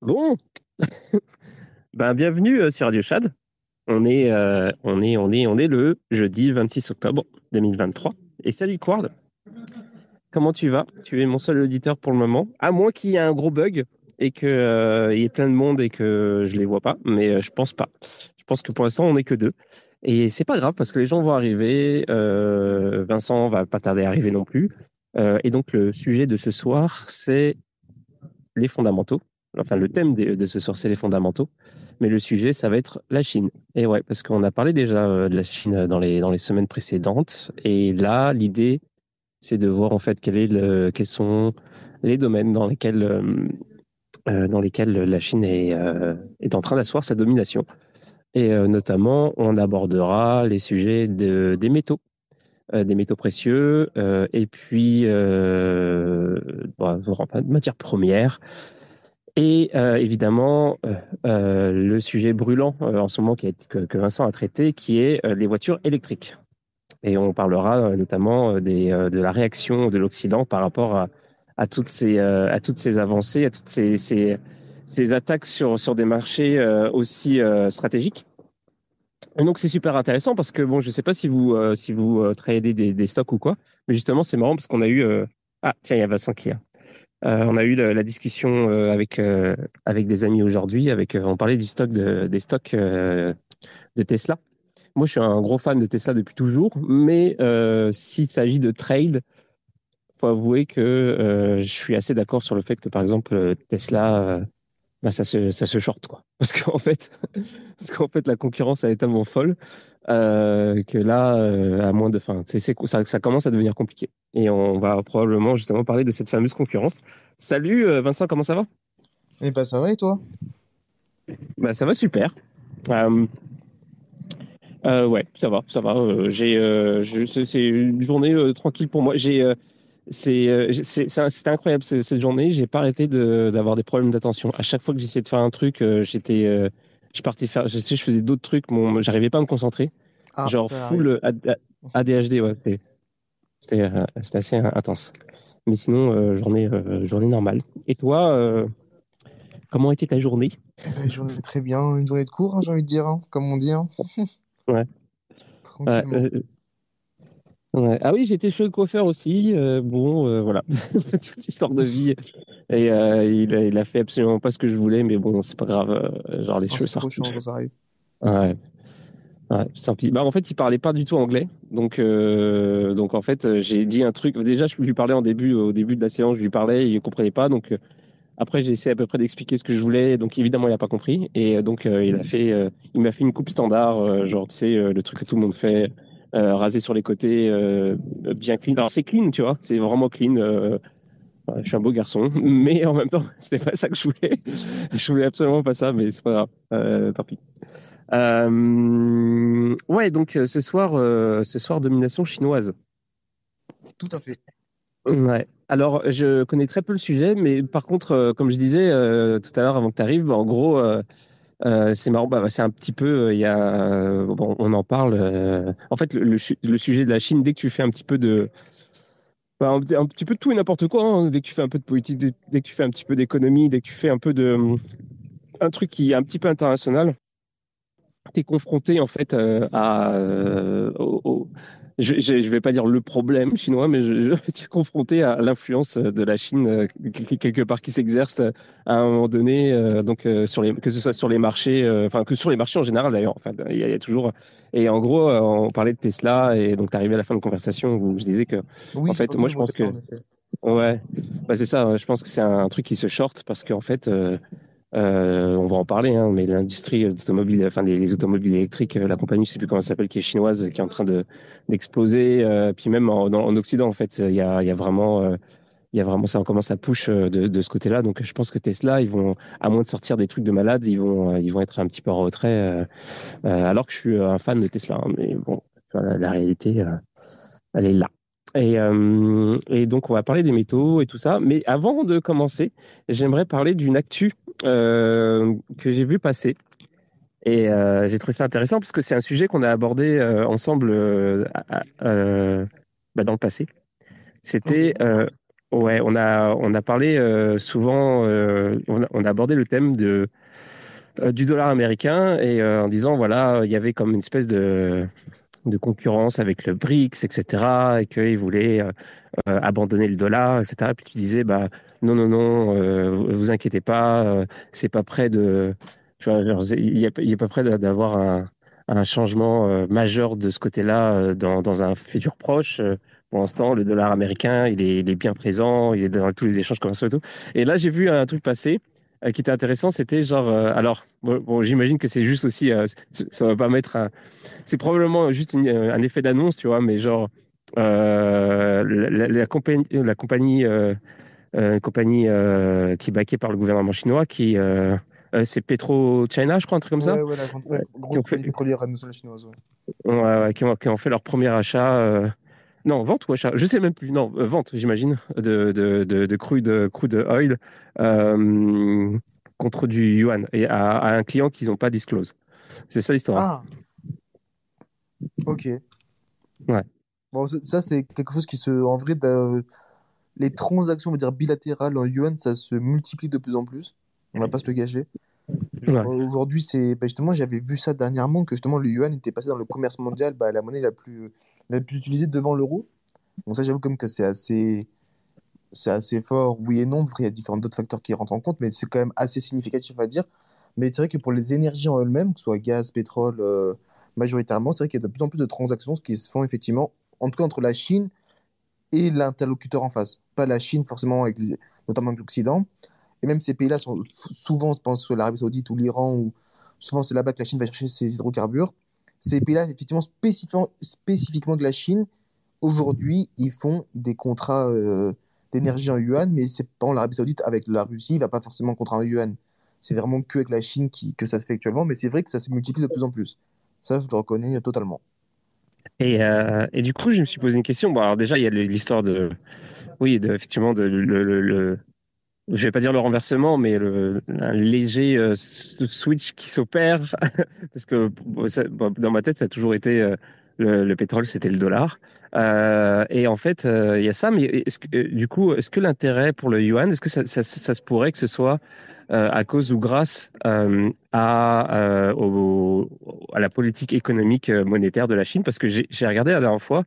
Bon, ben, bienvenue euh, sur Radio Chad. On est, euh, on est, on est, on est le jeudi 26 octobre 2023. Et salut Quard. Comment tu vas? Tu es mon seul auditeur pour le moment. À moins qu'il y ait un gros bug et qu'il euh, y ait plein de monde et que je les vois pas. Mais euh, je pense pas. Je pense que pour l'instant, on n'est que deux. Et c'est pas grave parce que les gens vont arriver. Vincent va pas tarder à arriver non plus. Et donc, le sujet de ce soir, c'est les fondamentaux. Enfin, le thème de, ce soir, c'est les fondamentaux. Mais le sujet, ça va être la Chine. Et ouais, parce qu'on a parlé déjà euh, de la Chine dans les, dans les semaines précédentes. Et là, l'idée, c'est de voir en fait quel est le, quels sont les domaines dans lesquels, euh, euh, dans lesquels la Chine est, euh, est en train d'asseoir sa domination. Et euh, notamment, on abordera les sujets de, des métaux, euh, des métaux précieux, euh, et puis euh, enfin, matières premières. Et euh, évidemment, euh, euh, le sujet brûlant euh, en ce moment a que, Vincent a traité, qui est euh, les voitures électriques. Et on parlera euh, notamment des, de la réaction de l'Occident par rapport à, à, toutes ces, à toutes ces avancées, à toutes ces, ces, ces attaques sur, sur des marchés aussi stratégiques. Et donc c'est super intéressant parce que bon, je sais pas si vous si vous tradez des, des stocks ou quoi, mais justement c'est marrant parce qu'on a eu ah tiens il y a Vincent qui là. Euh, on a eu la, discussion euh, avec euh, avec des amis aujourd'hui. On parlait du stock de, des stocks de Tesla. Moi, je suis un gros fan de Tesla depuis toujours, mais s'il s'agit de trade, faut avouer que je suis assez d'accord sur le fait que par exemple Tesla, bah, ça se ça se short quoi. Parce qu'en fait, parce qu'en fait la concurrence elle est tellement folle euh, que là, euh, à moins de, c'est c'est- ça, ça commence à devenir compliqué. Et on va probablement justement parler de cette fameuse concurrence. Salut euh, Vincent, comment ça va? Eh ben ça va et toi? Bah, ça va super. Euh, ouais, ça va, ça va. J'ai, c'est c'est une journée tranquille pour moi. J'ai, c'est, c'est, c'était incroyable ce- cette journée. J'ai pas arrêté de d'avoir des problèmes d'attention. À chaque fois que j'essayais de faire un truc, j'étais, je partais faire, je, tu sais, je faisais d'autres trucs. Mon, j'arrivais pas à me concentrer. Ah, Genre full AD- ADHD, ouais. C'était, c'était, euh, assez intense. Mais sinon, euh, journée, euh, journée normale. Et toi, euh, comment était ta journée? Ben, Une journée très bien, une journée de cours, hein, j'ai envie de dire, hein, comme on dit, hein, Ouais. Ouais, tranquillement. Ouais. Ah oui, été chez le coiffeur aussi. euh, bon, euh, voilà, petite histoire de vie. Et euh, il, a, il a fait absolument pas ce que je voulais, mais bon, c'est pas grave. genre les Non, cheveux ça arrive. Ouais, ouais. Bah en fait, il parlait pas du tout anglais, donc donc en fait, j'ai dit un truc. Déjà, je lui parlais en début, au début de la séance, je lui parlais, il comprenait pas. Donc après, j'ai essayé à peu près d'expliquer ce que je voulais. Donc évidemment, il a pas compris. Et donc euh, il a fait, euh, il m'a fait une coupe standard, euh, genre tu sais le truc que tout le monde fait. Euh, rasé sur les côtés, euh, bien clean. Alors c'est clean, tu vois, c'est vraiment clean. euh, je suis un beau garçon, mais en même temps, c'était pas ça que je voulais. Je voulais absolument pas ça, mais c'est pas grave. Euh, tant pis. Euh, ouais, donc ce soir, euh, ce soir, domination chinoise. Tout à fait. Ouais. Alors, je connais très peu le sujet, mais par contre, euh, comme je disais euh, tout à l'heure avant que tu arrives, bah, en gros, euh, c'est marrant. Bah, c'est un petit peu, euh, il y a, euh, bon, on en parle. en fait, le, le, su- le sujet de la Chine, dès que tu fais un petit peu de Bah, un, petit peu de tout et n'importe quoi. hein. Dès que tu fais un peu de politique, dès, que tu fais un petit peu d'économie, dès que tu fais un peu de un truc qui est un petit peu international, tu es confronté en fait à je, je vais pas dire le problème chinois, mais je, je tu es confronté à l'influence de la Chine euh, quelque part qui s'exerce euh, à un moment donné, euh, donc euh, sur les que ce soit sur les marchés, euh, enfin que sur les marchés en général d'ailleurs. Enfin, il y, a il y a toujours. Et en gros, on parlait de Tesla et donc tu arrivé à la fin de la conversation où je disais que Oui, en fait, moi je pense que. Ouais, bah c'est ça. Je pense que c'est un truc qui se short parce qu'en fait, euh, euh, on va en parler, hein, mais l'industrie automobile, enfin les, les automobiles électriques, euh, la compagnie, je sais plus comment elle s'appelle, qui est chinoise, qui est en train de d'exploser. euh, puis même en, Occident, en fait, il y a, y a vraiment, euh, il y a vraiment, ça commence à push euh, de, ce côté-là. Donc, je pense que Tesla, ils vont, à moins de sortir des trucs de malades, ils vont, euh, ils vont être un petit peu en retrait. euh, euh, alors que je suis un fan de Tesla, hein, mais bon, la, la réalité, euh, elle est là. Et, euh, et donc, on va parler des métaux et tout ça. Mais avant de commencer, j'aimerais parler d'une actu euh, que j'ai vu passer. Et euh, j'ai trouvé ça intéressant parce que c'est un sujet qu'on a abordé euh, ensemble bah, dans le passé. C'était Ouais, on a, on a parlé souvent, on a, on a abordé le thème de, du dollar américain et en disant, voilà, il y avait comme une espèce de, de concurrence avec le BRICS, etc., et qu'ils voulaient euh, euh, abandonner le dollar, etc. Puis tu disais, bah, non, non, non, euh, vous inquiétez pas, c'est pas prêt de, il y a, a pas d'a- d'avoir un, un changement majeur de ce côté-là dans, dans un futur proche. Pour l'instant, le dollar américain, il est, il est bien présent, il est dans tous les échanges commerciaux et tout. Et là, j'ai vu un truc passer euh, qui était intéressant, c'était genre, euh, alors, bon, bon, j'imagine que c'est juste aussi, euh, ça va pas mettre un, c'est probablement juste une- un effet d'annonce, tu vois, mais genre, euh, la, la- la compagnie, la compagnie, euh, euh, une compagnie euh, qui est backée par le gouvernement chinois, qui, euh, euh, c'est PetroChina, je crois, un truc comme ça, Ouais, ouais, la ouais, qui grosse compagnie pétrolière nationale chinoise. Ouais. ouais, ouais, qui ont, qui ont fait leur premier achat, euh, non, vente ou achat, je sais même plus, non, euh, vente, j'imagine, de, de, de, de crude, crude oil euh, contre du yuan et à, à un client qu'ils n'ont pas disclose. C'est ça l'histoire. Ah, ok. Ouais. Bon, ça, c'est quelque chose qui se. En vrai, les transactions, on va dire, bilatérales en yuan, ça se multiplie de plus en plus. On va pas se le gâcher. Euh, Aujourd'hui, c'est bah, justement, j'avais vu ça dernièrement que justement le yuan était passé dans le commerce mondial, bah, la monnaie la plus, la plus utilisée devant l'euro. Donc ça, j'avoue comme que c'est assez, c'est assez fort, oui et non. Après, il y a différents d'autres facteurs qui rentrent en compte, mais c'est quand même assez significatif à dire. Mais c'est vrai que pour les énergies en elles-mêmes, que ce soit gaz, pétrole, euh, majoritairement, c'est vrai qu'il y a de plus en plus de transactions qui se font effectivement, en tout cas entre la Chine et l'interlocuteur en face. Pas la Chine forcément, notamment avec l'Occident. Et même ces pays-là sont souvent, je pense, l'Arabie Saoudite ou l'Iran, ou souvent c'est là-bas que la Chine va chercher ses hydrocarbures. Ces pays-là, effectivement, spécifiquement, de la Chine, aujourd'hui, ils font des contrats euh, d'énergie en yuan, mais c'est pas l'Arabie Saoudite avec la Russie, il va pas forcément un contrat en yuan. C'est vraiment que avec la Chine que ça se fait actuellement, mais c'est vrai que ça se multiplie de plus en plus. Ça, je le reconnais totalement. Et, euh, et du coup, je me suis posé une question. Bon, alors déjà, il y a l'histoire de, oui, effectivement, de, le- je vais pas dire le renversement, mais le, un léger euh, switch qui s'opère, parce que dans ma tête, ça a toujours été euh, le, le pétrole, c'était le dollar. Euh, et en fait, euh, il y a ça, mais est-ce que, euh, du coup, est-ce que l'intérêt pour le yuan, est-ce que ça, ça, ça se pourrait que ce soit euh, à cause ou grâce à, au- à la politique économique monétaire de la Chine? Parce que j'ai regardé la dernière fois.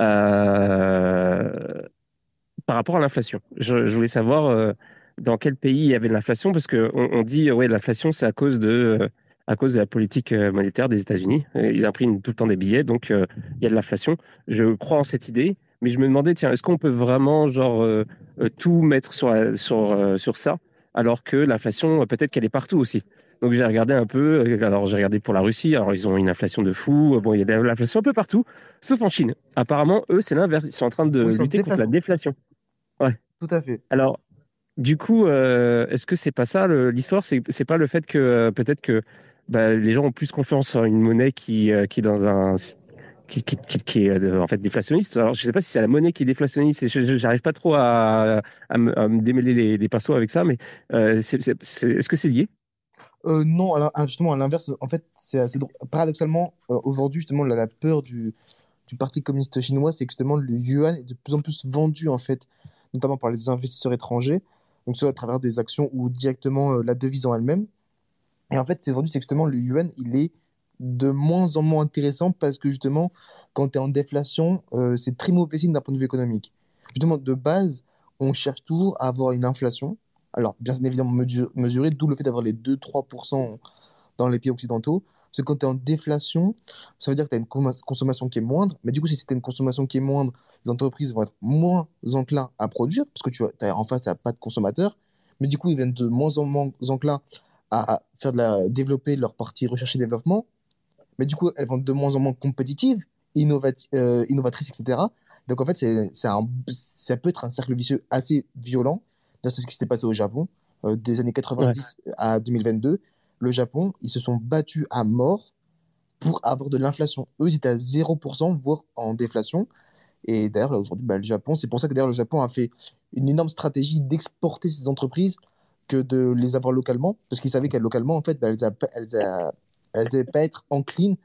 Euh, par rapport à l'inflation. Je, je voulais savoir euh, dans quel pays il y avait de l'inflation, parce qu'on on dit ouais, l'inflation, c'est à cause de, euh, à cause de la politique euh, monétaire des États-Unis. Ils impriment tout le temps des billets, donc euh, il y a de l'inflation. Je crois en cette idée, mais je me demandais, tiens, est-ce qu'on peut vraiment genre tout mettre sur, la- sur, sur ça, alors que l'inflation, peut-être qu'elle est partout aussi. Donc j'ai regardé un peu, alors j'ai regardé pour la Russie, alors ils ont une inflation de fou, bon il y a de l'inflation un peu partout, sauf en Chine. Apparemment, eux, c'est l'inverse, ils sont en train de Oui, lutter contre la déflation. Tout à fait. Alors, du coup, euh, est-ce que c'est pas ça l'histoire? C'est pas le fait que euh, peut-être que bah, les gens ont plus confiance en une monnaie qui, euh, qui est dans un qui, qui, qui, qui est en fait déflationniste. Alors, je sais pas si c'est la monnaie qui est déflationniste. je- pas trop à, à, me, à me démêler les, les pinceaux avec ça, mais euh, est-ce que c'est lié? Euh, non, alors, justement, à l'inverse, en fait, c'est assez drôle. Paradoxalement, euh, aujourd'hui, justement, la, la peur du, du Parti communiste chinois, c'est que justement, le yuan est de plus en plus vendu, en fait, notamment par les investisseurs étrangers, donc soit à travers des actions ou directement euh, la devise en elle-même. Et en fait, aujourd'hui, c'est justement, le yuan, il est de moins en moins intéressant parce que justement, quand tu es en déflation, euh, c'est très mauvais signe d'un point de vue économique. Justement, de base, on cherche toujours à avoir une inflation. Alors, bien évidemment mesu- mesurée, d'où le fait d'avoir les 2-3% dans les pays occidentaux. Parce que quand tu es en déflation, ça veut dire que tu as une cons- consommation qui est moindre. Mais du coup, si tu as une consommation qui est moindre, les entreprises vont être moins enclins à produire, parce que tu as, en face, tu n'as pas de consommateurs. Mais du coup, ils viennent de moins en moins enclins à faire de la, développer leur partie recherche et développement. Mais du coup, elles vont être de moins en moins compétitives, innovat- euh, innovatrices, etc. Donc en fait, c'est, ça peut être un cercle vicieux assez violent. C'est ce qui s'était passé au Japon, euh, des années 90 à 2022. Le Japon, ils se sont battus à mort pour avoir de l'inflation. Eux, ils étaient à 0%, voire en déflation. Et d'ailleurs, aujourd'hui, bah, le Japon, c'est pour ça que d'ailleurs, le Japon a fait une énorme stratégie d'exporter ses entreprises que de les avoir localement, parce qu'ils savaient qu'elles localement, en fait, bah, elles n'allaient pas être enclines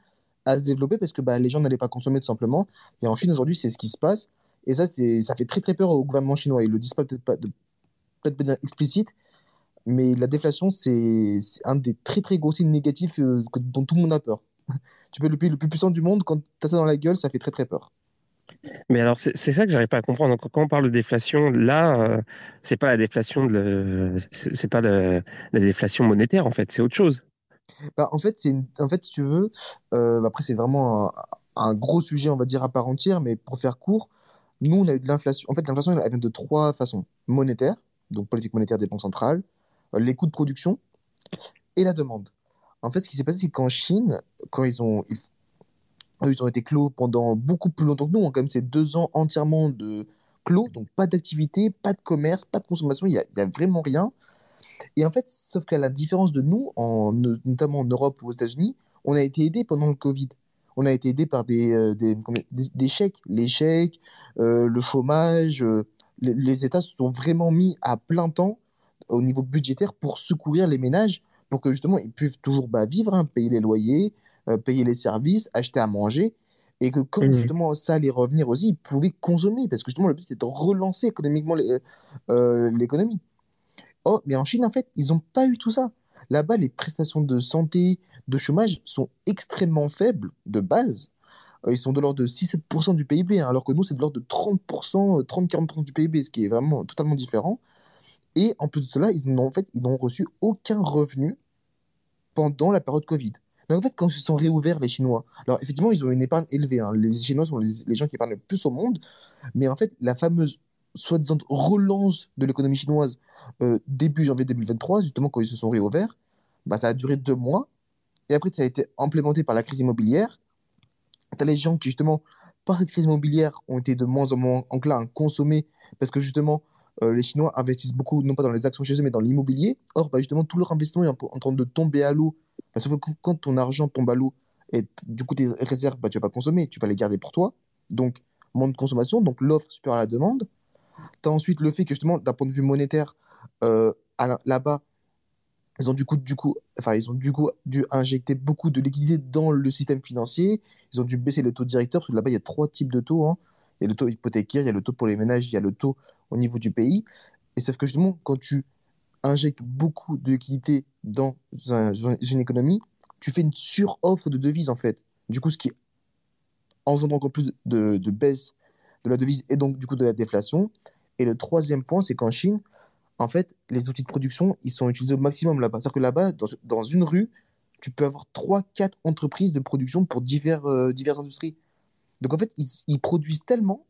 à se développer parce que bah, les gens n'allaient pas consommer tout simplement. Et en Chine, aujourd'hui, c'est ce qui se passe. Et ça, ça fait très très peur au gouvernement chinois. Ils le disent pas peut-être pas de peut-être explicite, mais la déflation, c'est un des très très gros signes négatifs euh, dont tout le monde a peur. tu peux être le pays le plus puissant du monde, quand tu as ça dans la gueule, ça fait très très peur. Mais alors, c'est ça que j'arrive pas à comprendre. quand on parle de déflation, là, euh, c'est pas la déflation de, c'est pas la déflation monétaire en fait, c'est autre chose. Bah, en fait, c'est en fait, si tu veux, euh, après c'est vraiment un, gros sujet, on va dire à part entière, mais pour faire court, nous on a eu de l'inflation. En fait, l'inflation elle vient de trois façons monétaire, donc politique monétaire des banques centrales, les coûts de production et la demande. En fait, ce qui s'est passé, c'est qu'en Chine, quand ils ont, ils, ont été clos pendant beaucoup plus longtemps que nous, hein, quand même, c'est deux ans entièrement de clos, donc pas d'activité, pas de commerce, pas de consommation, il n'y a, vraiment rien. Et en fait, sauf qu'à la différence de nous, en, notamment en Europe ou aux États-Unis, on a été aidé pendant le Covid. On a été aidé par des, euh, des, des, chèques, les euh, le chômage, les, États se sont vraiment mis à plein temps au niveau budgétaire pour secourir les ménages, pour que justement ils puissent toujours bah, vivre, hein, payer les loyers, euh, payer les services, acheter à manger, et que mmh. justement ça allait revenir aussi, ils pouvaient consommer, parce que justement le but c'est de relancer économiquement euh, l'économie. oh, mais en Chine en fait, ils n'ont pas eu tout ça. Là-bas, les prestations de santé, de chômage sont extrêmement faibles de base. Euh, ils sont de l'ordre de 6-7% du PIB, hein, alors que nous, c'est de l'ordre de 30%, 30-40% euh, du PIB, ce qui est vraiment totalement différent. Et en plus de cela, ils n'ont en fait, reçu aucun revenu pendant la période Covid. Donc en fait, quand ils se sont réouverts, les Chinois, alors effectivement, ils ont une épargne élevée. Hein. Les Chinois sont les, gens qui épargnent le plus au monde. Mais en fait, la fameuse soi-disant relance de l'économie chinoise euh, début janvier 2023, justement quand ils se sont réouverts, bah, ça a duré deux mois. Et après, ça a été implémenté par la crise immobilière tu as les gens qui, justement, par cette crise immobilière, ont été de moins en moins enclins à consommer parce que, justement, euh, les Chinois investissent beaucoup, non pas dans les actions chez eux, mais dans l'immobilier. Or, bah, justement, tout leur investissement est en, train de tomber à l'eau. Parce que quand ton argent tombe à l'eau, et du coup, tes réserves, bah, tu vas pas consommer, tu vas les garder pour toi. Donc, moins de consommation, donc l'offre supérieure à la demande. Tu as ensuite le fait que, justement, d'un point de vue monétaire, euh, là-bas, ils ont du coup, du coup, enfin, ils ont du coup dû injecter beaucoup de liquidités dans le système financier. Ils ont dû baisser le taux directeur parce que là-bas, il y a trois types de taux. Hein. Il y a le taux hypothécaire, il y a le taux pour les ménages, il y a le taux au niveau du pays. Et sauf que justement, quand tu injectes beaucoup de liquidités dans une économie, tu fais une suroffre de devises en fait. Du coup, ce qui engendre encore plus de, baisse de la devise et donc du coup de la déflation. Et le troisième point, c'est qu'en Chine, en fait, les outils de production, ils sont utilisés au maximum là-bas. C'est-à-dire que là-bas, dans, une rue, tu peux avoir 3-4 entreprises de production pour divers, euh, diverses industries. Donc en fait, ils, produisent tellement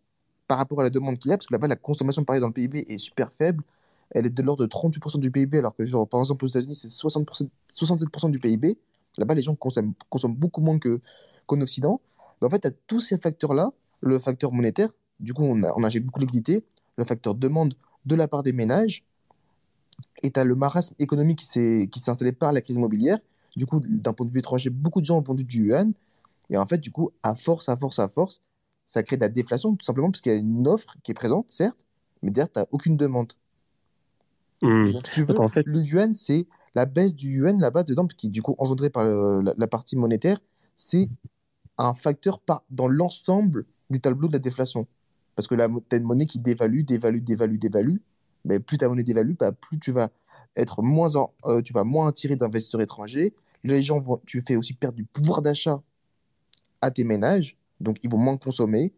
par rapport à la demande qu'il y a, parce que là-bas, la consommation, pareil, dans le PIB est super faible. Elle est de l'ordre de 38% du PIB, alors que, genre, par exemple, aux États-Unis, c'est 67% du PIB. Là-bas, les gens consomment, consomment beaucoup moins qu'en Occident. Mais en fait, à tous ces facteurs-là, le facteur monétaire, du coup, on, a, on beaucoup de le facteur demande de la part des ménages, et tu le marasme économique qui s'est installé par la crise immobilière. Du coup, d'un point de vue étranger, beaucoup de gens ont vendu du yuan. Et en fait, du coup, à force, à force, à force, ça crée de la déflation, tout simplement parce qu'il y a une offre qui est présente, certes, mais derrière, tu n'as aucune demande. Mmh. tu veux, en fait... le yuan, c'est la baisse du yuan là-bas dedans, qui est du coup engendrée par la, partie monétaire, c'est un facteur par, dans l'ensemble du tableau de la déflation. Parce que tu as une monnaie qui dévalue, dévalue, dévalue, dévalue plus ta monnaie dévalue, bah, plus tu vas être moins, en, euh, tu vas moins attirer d'investisseurs étrangers. Les gens vont, tu fais aussi perdre du pouvoir d'achat à tes ménages, donc ils vont moins consommer.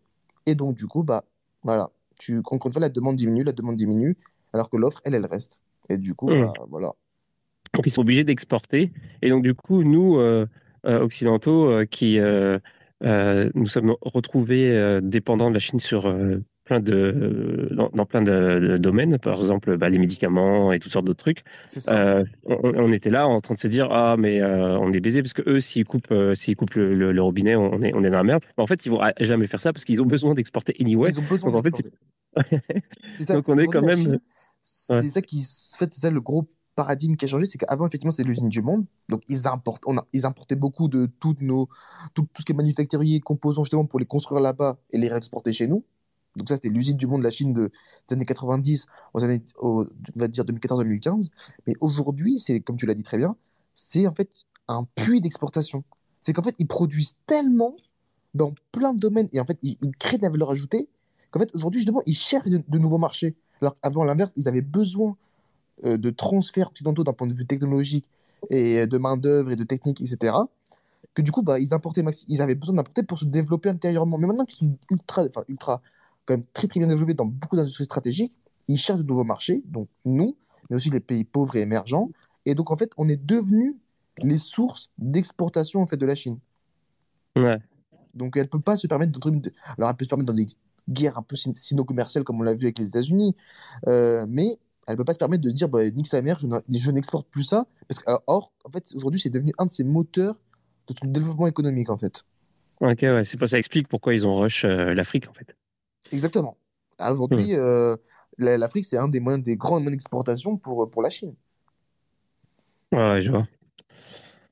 Et donc, du coup, bah, voilà, tu, encore une fois, la demande diminue, la demande diminue, alors que l'offre, elle, elle reste. Et du coup, mmh. bah, voilà. Donc, ils sont obligés d'exporter. Et donc, du coup, nous, euh, euh, occidentaux, qui nous sommes retrouvés dépendants de la Chine sur plein de, dans, plein de, domaines, par exemple bah, les médicaments et toutes sortes d'autres trucs. Euh, on, était là en train de se dire ah mais euh, on est baisé parce que eux s'ils coupent euh, s'ils coupent le, robinet on est on est dans la merde. en fait ils vont jamais faire ça parce qu'ils ont besoin d'exporter anyway. Ils ont besoin Donc, en ça. Donc on est quand même. C'est ça qui fait c'est ça le gros paradigme qui a changé, c'est qu'avant, effectivement, c'était l'usine du monde. Donc, ils, importent, on a, ils importaient beaucoup de toutes nos, tout, tout, ce qui est manufacturier, composants, justement, pour les construire là-bas et les réexporter chez nous. Donc ça, c'était l'usine du monde de la Chine de, des années 90 aux années, on va dire 2014-2015. Mais aujourd'hui, c'est comme tu l'as dit très bien, c'est en fait un puits d'exportation. C'est qu'en fait, ils produisent tellement dans plein de domaines et en fait, ils, créent de la valeur ajoutée qu'en fait, aujourd'hui, justement, ils cherchent de, nouveaux marchés. Alors qu'avant, l'inverse, ils avaient besoin euh, de transferts occidentaux d'un point de vue technologique et de main-d'œuvre et de technique, etc. Que du coup, bah, ils, importaient ils avaient besoin d'importer pour se développer intérieurement. Mais maintenant qu'ils sont ultra, ultra, quand même très, très bien développés dans beaucoup d'industries stratégiques, ils cherchent de nouveaux marchés, donc nous, mais aussi les pays pauvres et émergents. Et donc, en fait, on est devenus les sources d'exportation en fait, de la Chine. Ouais. Donc, elle peut pas se permettre de- Alors, elle peut se permettre dans des guerres un peu sin- sino-commerciales, comme on l'a vu avec les États-Unis, euh, mais elle peut pas se permettre de dire, bah, nique sa mère, je n'exporte plus ça. Parce que, or, en fait, aujourd'hui, c'est devenu un de ces moteurs de développement économique, en fait. Ok, ouais, c'est pas ça explique pourquoi ils ont rush euh, l'Afrique en fait. Exactement. Ah, Aujourd'hui, euh, la- l'Afrique, c'est un des moyens, des grands moyens d'exportation pour, pour la Chine. Ouais, je vois.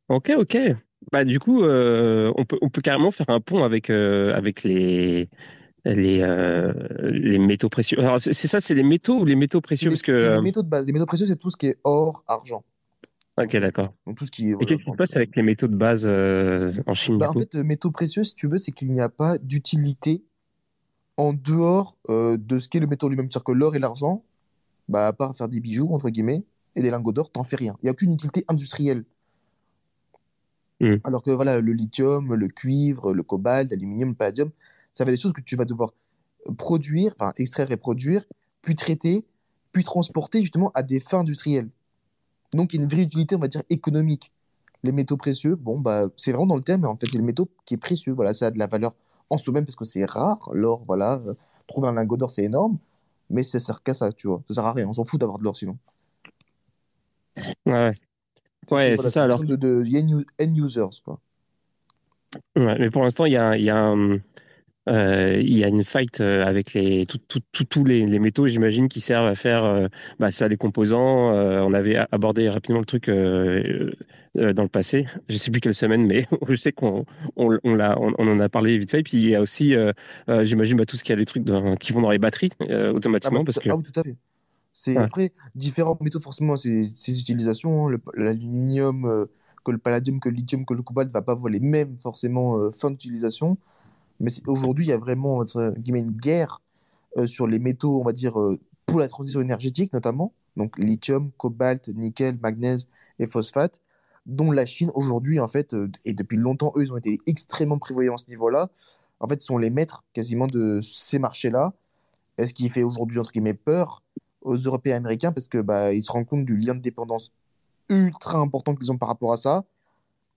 Ok, ok. Bah du coup, euh, on peut on peut carrément faire un pont avec euh, avec les les euh, les métaux précieux. Alors c'est ça, c'est les métaux ou les métaux précieux? Les- parce que les euh, métaux de base. Les métaux précieux, c'est tout ce qui est or, argent. ok, d'accord. Donc, tout ce qui est. Et qu'est-ce qui se passe avec les métaux de base euh, en Chine Bah, en fait, euh, métaux précieux, si tu veux, c'est qu'il n'y a pas d'utilité en dehors euh, de ce qu'est le métaux lui-même. C'est-à-dire que l'or et l'argent, bah, à part faire des bijoux, entre guillemets, et des lingots d'or, t'en fais rien. Il n'y a aucune utilité industrielle. Hmm. Alors que voilà, le lithium, le cuivre, le cobalt, l'aluminium, le palladium, ça va être des choses que tu vas devoir produire, enfin extraire et produire, puis traiter, puis transporter justement à des fins industrielles. Donc il y a une vraie utilité, on va dire, économique. Les métaux précieux, bon, bah, c'est vraiment dans le terme, mais en fait, c'est le métaux qui est précieux. Voilà, ça a de la valeur en soi-même parce que c'est rare. L'or, voilà, euh, trouver un lingot d'or, c'est énorme, mais ça sert qu'à ça, tu vois. Ça sert à rien, on s'en fout d'avoir de l'or sinon. Ouais, C'est- Ouais, c'est- c'est ça, alors. de, de end users, quoi. ouais. Mais pour l'instant, il y a il y a un, Euh, il y a une fight euh, avec les tout- tout- tout- tous les, les métaux, j'imagine, qui servent à faire euh, bah, ça, les composants. Euh, on avait abordé rapidement le truc euh, dans le passé. Je sais plus quelle semaine, mais je sais qu'on on, on l'a, on, on en a parlé vite fait. Puis il y a aussi, euh, euh, j'imagine, bah, tout ce qui a les trucs dans- qui vont dans les batteries Ah, bah, automatiquement, parce que ah oui, tout à fait. C'est ouais, après différents métaux forcément ces, ces utilisations. hein, L'aluminium, que le palladium, que le lithium, que le cobalt va pas avoir les mêmes forcément fins d'utilisation. Mais aujourd'hui, il y a vraiment une guerre sur les métaux, on va dire, pour la transition énergétique notamment. Donc lithium, cobalt, nickel, magnèse et phosphate, dont la Chine aujourd'hui, en fait, euh, et depuis longtemps, eux, ils ont été extrêmement prévoyants à ce niveau-là. En fait, sont les maîtres quasiment de ces marchés-là. Et ce qui fait aujourd'hui, entre guillemets, peur aux Européens et Américains parce que bah, se rendent compte du lien de dépendance ultra important qu'ils ont par rapport à ça.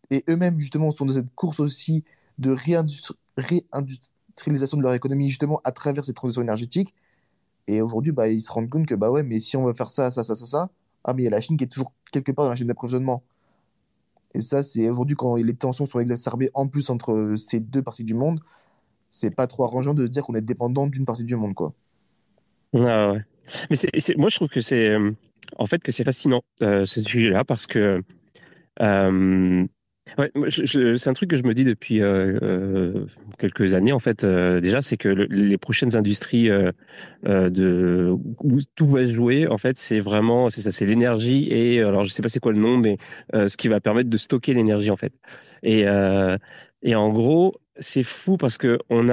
Et eux-mêmes, justement, sont dans cette course aussi de réindustri- réindustrialisation de leur économie, justement, à travers cette transition énergétique. Et aujourd'hui, bah, ils se rendent compte que, bah ouais, mais si on veut faire ça, ça, ça, ça, ça, ah, mais il y a la Chine qui est toujours quelque part dans la chaîne d'approvisionnement. Et ça, c'est aujourd'hui, quand les tensions sont exacerbées en plus entre ces deux parties du monde, c'est pas trop arrangeant de se dire qu'on est dépendant d'une partie du monde, quoi. Ouais, ouais. Mais moi, je trouve que c'est, euh, en fait, que c'est fascinant euh, ce sujet-là parce que Euh, ouais, c'est un truc que je me dis depuis euh, euh, quelques années. En fait, euh, déjà, c'est que le- les prochaines industries de où tout va jouer, en fait, c'est vraiment, c'est ça, c'est l'énergie et alors je sais pas c'est quoi le nom, mais ce qui va permettre de stocker l'énergie en fait. Et et en gros, c'est fou parce que on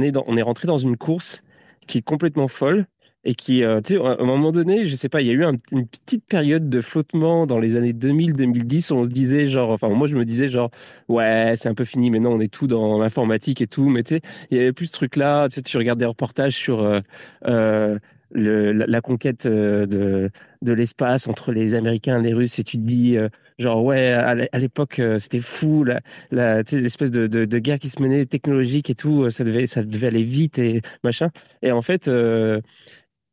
est est rentré dans une course qui est complètement folle et qui, euh, tu sais, à un moment donné, je sais pas, il y a eu un- une petite période de flottement dans les années 2000-2010 où on se disait genre, enfin moi je me disais genre, ouais, c'est un peu fini, maintenant on est tout dans l'informatique et tout, mais tu sais, il y avait plus ce truc-là, tu sais, tu regardes des reportages sur euh, euh, le, la, conquête euh, de, de l'espace entre les Américains et les Russes et tu te dis, euh, genre, ouais, à l'é- à l'époque c'était fou, la, la, l'espèce de, de, de guerre qui se menait technologique et tout, ça devait, ça devait aller vite et machin. Et en fait, euh,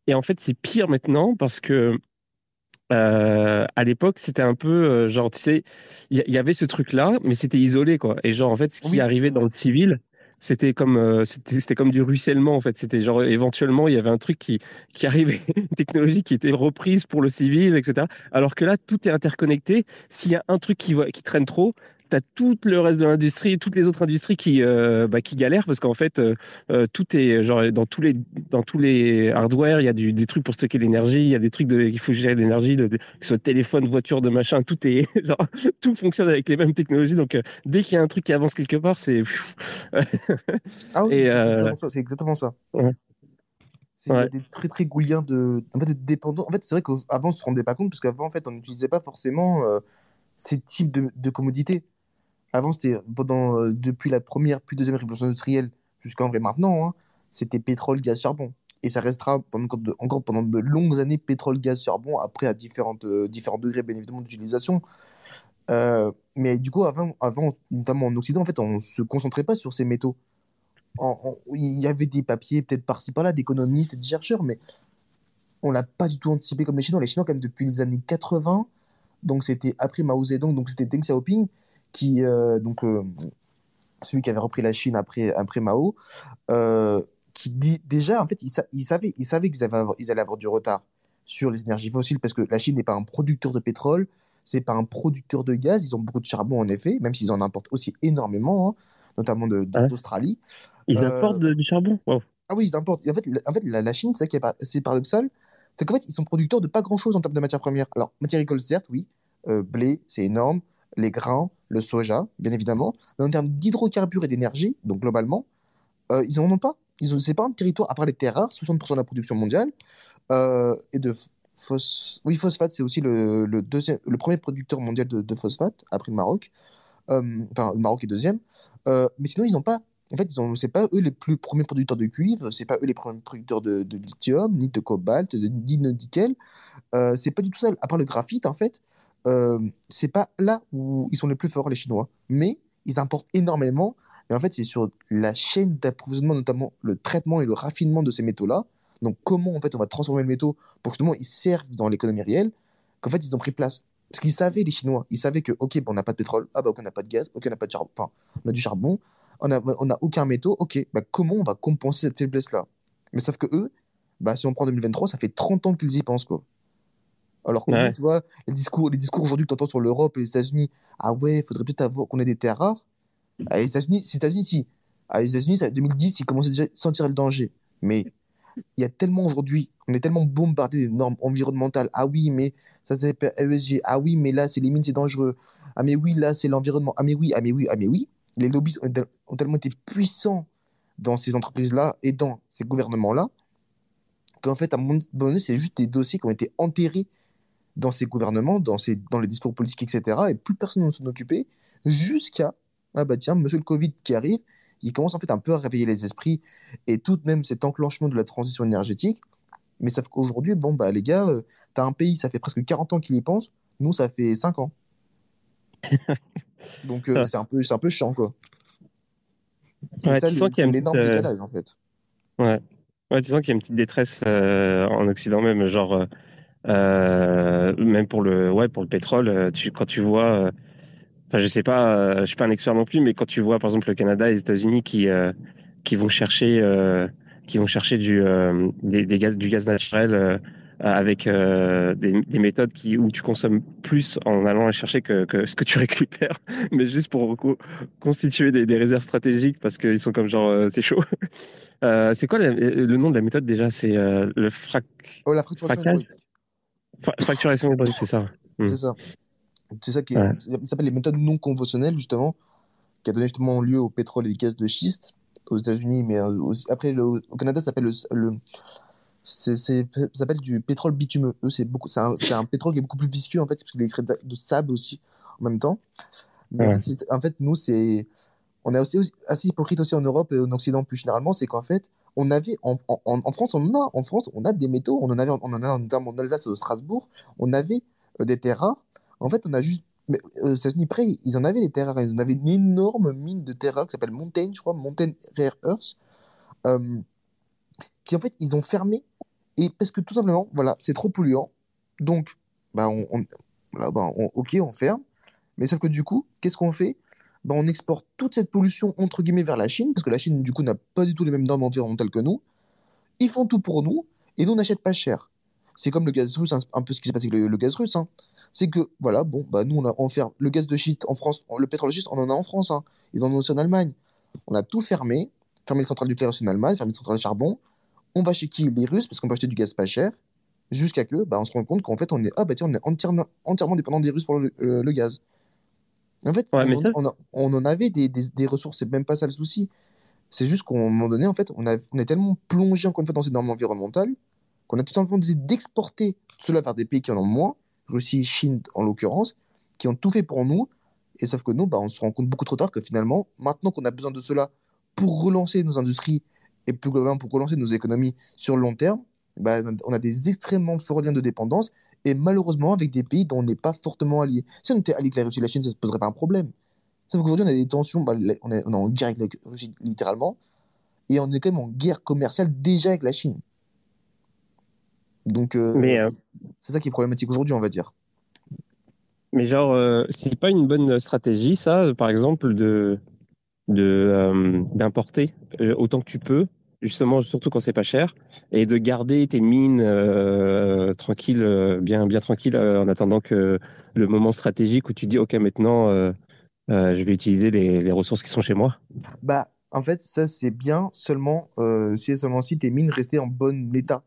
et en fait, c'est pire maintenant parce que euh, à l'époque, c'était un peu euh, genre, tu sais, il y, avait ce truc-là, mais c'était isolé, quoi. Et genre, en fait, ce qui Oui, arrivait dans le civil, c'était comme, euh, c'était comme du ruissellement, en fait. C'était genre, éventuellement, il y avait un truc qui, qui arrivait, une technologie qui était reprise pour le civil, etc. Alors que là, tout est interconnecté. S'il y a un truc qui traîne trop, T'as tout le reste de l'industrie, toutes les autres industries qui, euh, bah, qui galèrent parce qu'en fait, euh, euh, tout est genre dans tous les dans tous les hardware, il y a du, des trucs pour stocker l'énergie, il y a des trucs de, il faut gérer l'énergie, de, de- que ce soit téléphone, voiture, de machin, tout est genre tout fonctionne avec les mêmes technologies. Donc euh, dès qu'il y a un truc qui avance quelque part, c'est Ah oui, c'est exactement ça. C'est exactement ça. ouais. C'est il y a Ouais. des très très gros liens de, en fait, de dépendance. En fait, c'est vrai qu'avant, on se rendait pas compte parce qu'avant, en fait, on n'utilisait pas forcément ces types de, de commodités. Avant, c'était pendant, euh, depuis la première puis deuxième révolution industrielle jusqu'à en vrai maintenant, hein, c'était pétrole, gaz, charbon. Et ça restera pendant, encore pendant de longues années pétrole, gaz, charbon, après à différentes, euh, différents degrés, bien évidemment, d'utilisation. Euh, mais du coup, avant, avant, notamment en Occident, en fait, on se concentrait pas sur ces métaux. Il y avait des papiers, peut-être par-ci par-là, d'économistes et de chercheurs, mais on l'a pas du tout anticipé comme les Chinois. Les Chinois, quand même, depuis les années 80, donc c'était après Mao Zedong, donc c'était Deng Xiaoping, qui, euh, donc, euh, celui qui avait repris la Chine après, après Mao, euh, qui dit déjà, en fait, ils, sa- ils savaient, ils savaient qu'ils ils allaient avoir du retard sur les énergies fossiles parce que la Chine n'est pas un producteur de pétrole, c'est pas un producteur de gaz. Ils ont beaucoup de charbon, en effet, même s'ils en importent aussi énormément, hein, notamment de- de- Ouais. d'Australie. Ils Euh, apportent de- du charbon? Wow. Ah oui, ils importent. En fait, la, en fait, la, la Chine, c'est c'est paradoxal, c'est qu'en fait, ils sont producteurs de pas grand-chose en termes de matières premières. Alors, matières agricoles, certes, oui, euh, blé, c'est énorme, les grains, le soja, bien évidemment, mais en termes d'hydrocarbures et d'énergie, donc globalement, euh, ils en ont pas. Ils c'est pas un territoire, à part les terres rares, 60% de la production mondiale, euh, et de phosphate, c'est aussi le, deuxième, le premier producteur mondial de, phosphate, après le Maroc. Euh, enfin, le Maroc est deuxième. Mais sinon, ils n'ont pas. En fait, ont, c'est pas eux les plus premiers producteurs de cuivre, c'est pas eux les premiers producteurs de, lithium, ni de cobalt, ni de nickel. Euh, c'est pas du tout ça. À part le graphite, en fait, euh, c'est pas là où ils sont les plus forts, les Chinois. Mais ils importent énormément. Et en fait, c'est sur la chaîne d'approvisionnement, notamment le traitement et le raffinement de ces métaux-là. Donc, comment en fait on va transformer le métaux pour que justement ils servent dans l'économie réelle, qu'en fait ils ont pris place. Parce qu'ils savaient, les Chinois, ils savaient que, ok, on n'a pas de pétrole, ah bah, ok, on n'a pas de gaz, ok, on n'a pas de charbon, enfin, on a du charbon, on n'a on a aucun métaux, ok, bah, comment on va compenser cette faiblesse-là? Mais sauf que eux, bah, si on prend 2023, ça fait 30 ans qu'ils y pensent, quoi. Alors que Ouais. tu vois, les discours, les discours aujourd'hui que tu entends sur l'Europe et les États-Unis, ah ouais, il faudrait peut-être avoir qu'on ait des terres rares. Ah, les États-Unis, les États-Unis, si. Ah, les États-Unis, ça, 2010, ils commençaient déjà à sentir le danger. Mais il y a tellement aujourd'hui, on est tellement bombardé des normes environnementales. Ah oui, mais ça c'est ESG. Ah oui, mais là, c'est les mines, c'est dangereux. Ah mais oui, là, c'est l'environnement. Ah mais oui, ah mais oui, ah mais oui. Les lobbies ont, ont tellement été puissants dans ces entreprises-là et dans ces gouvernements-là qu'en fait, à un moment donné, c'est juste des dossiers qui ont été enterrés dans ces gouvernements, dans, ces, dans les discours politiques, etc. Et plus personne ne s'en occupait jusqu'à, ah bah tiens, monsieur le Covid qui arrive, qui commence en fait un peu à réveiller les esprits et tout de même cet enclenchement de la transition énergétique. Mais sauf qu'aujourd'hui, bon, bah les gars, euh, t'as un pays, ça fait presque 40 ans qu'il y pense, nous, ça fait 5 ans. Donc euh, c'est un, peu- un peu chiant, quoi. C'est Ouais, ça l'énorme petite, euh, décalage, en fait. Ouais. Ouais, tu sens qu'il y a une petite détresse euh, en Occident même, genre euh, même pour le ouais pour le pétrole, euh, tu, quand tu vois, euh, enfin je sais pas, je suis pas un expert non plus, mais quand tu vois par exemple le Canada et les États-Unis qui qui vont chercher qui vont chercher du des, des gaz du gaz naturel avec euh, des, des méthodes qui où tu consommes plus en allant chercher que, que ce que tu récupères, mais juste pour co- constituer des, des réserves stratégiques parce qu'ils sont comme genre euh, c'est chaud. Euh, c'est quoi la- le nom de la méthode déjà? C'est le frac... Oh, la fracturation hydraulique, hydraulique, c'est ça. Hmm. c'est ça. C'est ça qui est, Ouais. ça s'appelle les méthodes non conventionnelles, justement, qui a donné justement lieu au pétrole et des gaz de schiste aux États-Unis, mais euh, aussi, après le- au Canada, ça s'appelle le, le c'est, c'est- ça s'appelle du pétrole bitumeux. Eux, c'est beaucoup, c'est un, c'est un pétrole qui est beaucoup plus visqueux en fait, parce qu'il est extrait de, de sable aussi en même temps. Mais fait, en fait, nous, c'est, on est aussi, assez hypocrite aussi en Europe et en Occident plus généralement, c'est qu'en fait, on avait en, France, on a, en France, on a des métaux, on en avait, en a en Alsace au Strasbourg, on avait euh, des terres rares. En fait, on a juste, mais, euh, aux États-Unis près, ils en avaient des terres rares, ils en avaient une énorme mine de terres rares qui s'appelle Mountain, je crois, Mountain Rare Earth, euh, qui en fait, ils ont fermé et parce que tout simplement, voilà, c'est trop polluant. Donc, bah, on, on- voilà, bah, on- ok, on ferme. Mais sauf que du coup, qu'est-ce qu'on fait? Bah, On exporte toute cette pollution, entre guillemets, vers la Chine, parce que la Chine, du coup, n'a pas du tout les mêmes normes environnementales que nous. Ils font tout pour nous, et nous, on n'achète pas cher. C'est comme le gaz russe, un, un peu ce qui s'est passé avec le, gaz russe. hein. C'est que, voilà, bon, bah, nous, on a on ferme le gaz de schiste en France, le pétrole de schiste, on en a en France. hein. Ils en ont aussi en Allemagne. On a tout fermé, fermé les centrales nucléaires en Allemagne, fermé les centrales à charbon. On va chez qui Les Russes, parce qu'on peut acheter du gaz pas cher, jusqu'à que bah, on se rende compte qu'en fait, on est, ah, bah, tiens, on est entièrement, dépendant des Russes pour le, euh, le gaz. En fait, Ouais, on, en- ça- on, a- on en avait des, des, des ressources, c'est même pas ça le souci. C'est juste qu'à un moment donné, en fait, on, a, on est tellement plongé encore une fois dans ces normes environnementales qu'on a tout simplement décidé d'exporter cela vers des pays qui en ont moins, Russie, Chine en l'occurrence, qui ont tout fait pour nous. Et sauf que nous, bah, on se rend compte beaucoup trop tard que finalement, maintenant qu'on a besoin de cela pour relancer nos industries et plus globalement pour relancer nos économies sur le long terme, bah, on a des extrêmement forts liens de dépendance et malheureusement avec des pays dont on n'est pas fortement alliés. Si on était allié avec la Russie et la Chine, ça ne se poserait pas un problème. Sauf qu'aujourd'hui, on a des tensions, bah, on, est, on est en guerre avec la Russie littéralement, et on est quand même en guerre commerciale déjà avec la Chine. Donc, euh, euh, c'est ça qui est problématique aujourd'hui, on va dire. mais genre, euh, c'est pas une bonne stratégie, ça, par exemple, de de euh, d'importer euh, autant que tu peux, justement, surtout quand c'est pas cher, et de garder tes mines euh, tranquilles, euh, bien bien tranquilles, euh, en attendant que le moment stratégique où tu dis, ok, maintenant, euh, euh, je vais utiliser les, les ressources qui sont chez moi. Bah, en fait, ça, c'est bien seulement, si, seulement si tes mines restaient en bon état.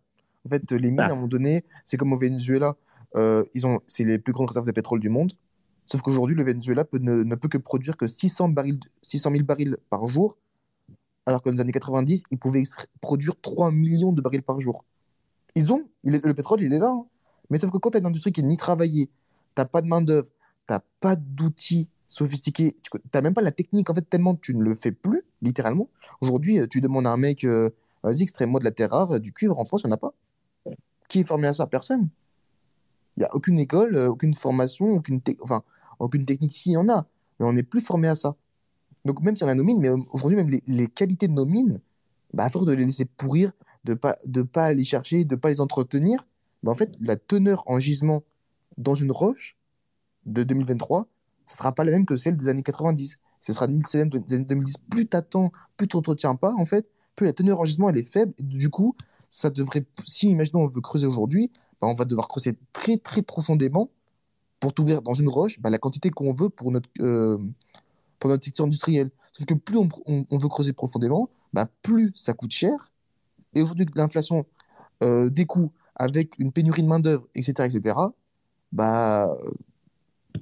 En fait, les mines, Ah. à un moment donné, c'est comme au Venezuela, ils ont, c'est les plus grandes réserves de pétrole du monde. Sauf qu'aujourd'hui, le Venezuela peut, ne, ne peut que produire que 600, barils, 600 000 barils par jour, alors que dans les années 90, ils pouvaient produire 3 millions de barils par jour. Ils ont, le pétrole, il est là. hein. Mais sauf que quand tu as une industrie qui est ni travaillée, tu pas de main-d'œuvre, tu pas d'outils sophistiqués, tu n'as même pas la technique, en fait, tellement tu ne le fais plus, littéralement. Aujourd'hui, euh, tu demandes à un mec, euh, vas-y, extrais-moi de la terre rare, euh, du cuivre, en France, il n'y en a pas. Qui est formé à ça? Personne. Il n'y a aucune école, aucune formation, enfin, aucune technique, si, il y en a. Mais on n'est plus formé à ça. Donc, même si on a nos mines, mais euh, aujourd'hui, même les, les qualités de nos mines, bah, à force de les laisser pourrir, de pas, de pas aller chercher, de pas les entretenir, bah, en fait, la teneur en gisement dans une roche de 2023, ce sera pas la même que celle des années 90. Ce sera ni celle des années 2010. Plus t'attends, plus tu n'entretiens pas, en fait, plus la teneur en gisement, elle est faible. Et du coup, ça devrait, si, imaginons, on veut creuser aujourd'hui, bah, on va devoir creuser très, très profondément pour t'ouvrir dans une roche bah, la quantité qu'on veut pour notre, euh, pour notre secteur industriel. Sauf que plus on, veut creuser profondément, bah, plus ça coûte cher. Et aujourd'hui, l'inflation euh, des coûts avec une pénurie de main-d'œuvre, etc., etc., bah,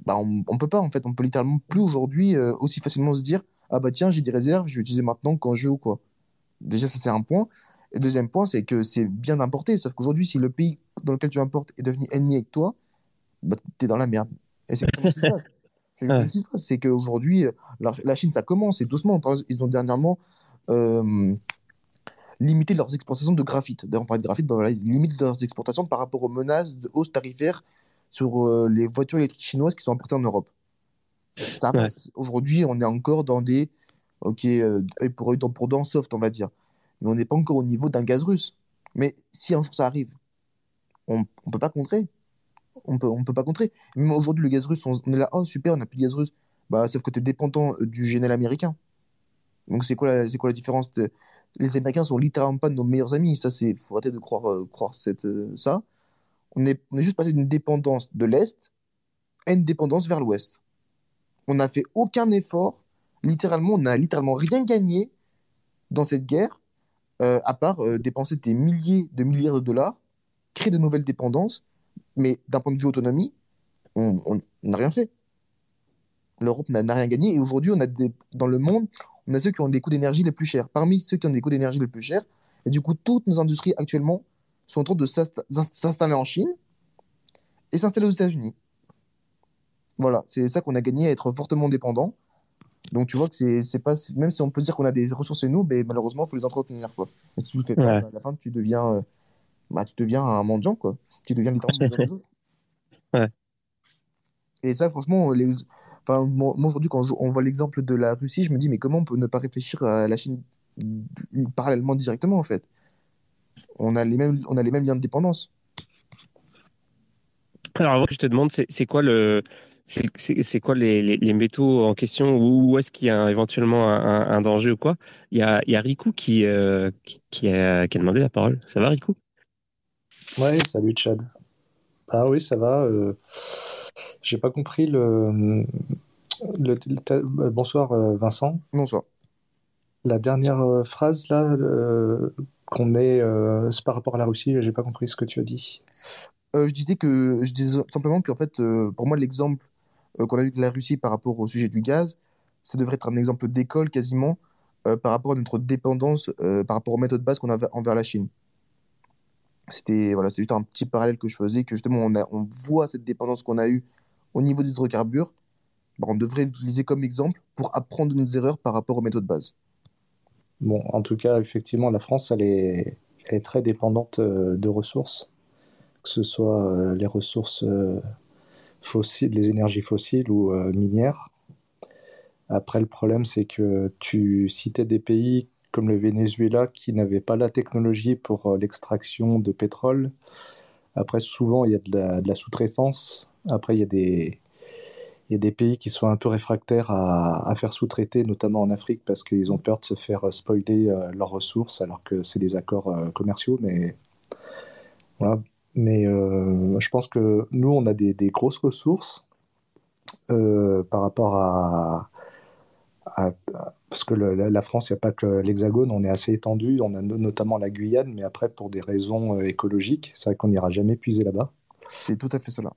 bah on, on peut pas, en fait. On peut littéralement plus aujourd'hui euh, aussi facilement se dire Ah bah tiens, j'ai des réserves, je vais utiliser maintenant quand je veux ou quoi. Déjà, ça, c'est un point. Et deuxième point, c'est que c'est bien d'importer. Sauf qu'aujourd'hui, si le pays dans lequel tu importes est devenu ennemi avec toi, bah, t'es dans la merde. Et c'est C'est Ouais. ce qui se passe. C'est qu'aujourd'hui, euh, la, la Chine, ça commence et doucement. Ils ont dernièrement euh, limité leurs exportations de graphite. D'ailleurs, on parlait de graphite, voilà, ils limitent leurs exportations par rapport aux menaces de hausse tarifaire sur euh, les voitures électriques chinoises qui sont importées en Europe. Ça Ouais. Aujourd'hui, on est encore dans des. Ok, euh, pour dent pour dent, soft, on va dire. Mais on n'est pas encore au niveau d'un gaz russe. Mais si un jour ça arrive, on ne peut pas contrer. On peut, on peut pas contrer. Même aujourd'hui, le gaz russe, on, est là, oh super, on n'a plus de gaz russe. Bah, sauf que tu es dépendant euh, du GNL américain. Donc, c'est quoi, la- quoi la différence Les Américains sont littéralement pas nos meilleurs amis. Ça, c'est faut arrêter de croire, euh, croire cette, euh, ça. On est, on est juste passé d'une dépendance de l'Est à une dépendance vers l'Ouest. On n'a fait aucun effort. Littéralement, on n'a littéralement rien gagné dans cette guerre, à part dépenser des milliers de milliards de dollars, créer de nouvelles dépendances. Mais d'un point de vue autonomie, on n'a rien fait. L'Europe n'a rien gagné. Et aujourd'hui, on a des, dans le monde, on a ceux qui ont des coûts d'énergie les plus chers. Parmi ceux qui ont des coûts d'énergie les plus chers, et du coup, toutes nos industries actuellement sont en train de s'insta- s'installer en Chine et s'installer aux États-Unis. Voilà, c'est ça qu'on a gagné à être fortement dépendant. Donc tu vois que c'est pas même si on peut dire qu'on a des ressources chez nous, mais malheureusement il faut les entretenir quoi. Et si tu le fais pas, Ouais. bah, à la fin tu deviens euh, bah, tu deviens un mendiant quoi. Tu deviens littéralement comme les autres. Ouais. Et ça franchement les enfin moi aujourd'hui quand on voit l'exemple de la Russie, je me dis mais comment on peut ne pas réfléchir à la Chine parallèlement directement en fait? On a les mêmes on a les mêmes liens de dépendance. Alors avant que je te demande, c'est quoi le, c'est quoi les, les, les métaux en question ou où est-ce qu'il y a éventuellement un, un- un danger ou quoi? Il y a, il y a Riku qui, euh, qui, qui a, qui a demandé la parole. Ça va Riku Ouais, salut Chad. Ah oui, ça va. euh, J'ai pas compris le. le- le- ta- euh, Bonsoir euh, Vincent. Bonsoir. La dernière phrase là, euh, qu'on est, euh, c'est par rapport à la Russie, j'ai pas compris ce que tu as dit. Je disais que je disais simplement qu'en fait, pour moi, l'exemple qu'on a eu de la Russie par rapport au sujet du gaz, ça devrait être un exemple d'école quasiment par rapport à notre dépendance, par rapport aux méthodes bases qu'on avait envers la Chine. C'était voilà, juste un petit parallèle que je faisais, que justement on, a, on voit cette dépendance qu'on a eue au niveau des hydrocarbures. Bah, on devrait l'utiliser comme exemple pour apprendre de nos erreurs par rapport aux méthodes bases. Bon, en tout cas, effectivement, la France, est, elle est très dépendante de ressources, que ce soit les ressources fossiles, les énergies fossiles ou minières. Après, le problème, c'est que tu citais des pays comme le Venezuela qui n'avaient pas la technologie pour euh, l'extraction de pétrole. Après, souvent, il y a de la, sous-traitance. Après, il y, a des, il y a des pays qui sont un peu réfractaires à, faire sous-traiter, notamment en Afrique, parce qu'ils ont peur de se faire euh, spoiler euh, leurs ressources, alors que c'est des accords commerciaux. Mais voilà. Mais je pense que nous, on a des grosses ressources par rapport à, parce que la France, il n'y a pas que l'Hexagone, on est assez étendu, on a notamment la Guyane, mais après, pour des raisons euh, écologiques, c'est vrai qu'on n'ira jamais puiser là-bas. C'est tout à fait cela.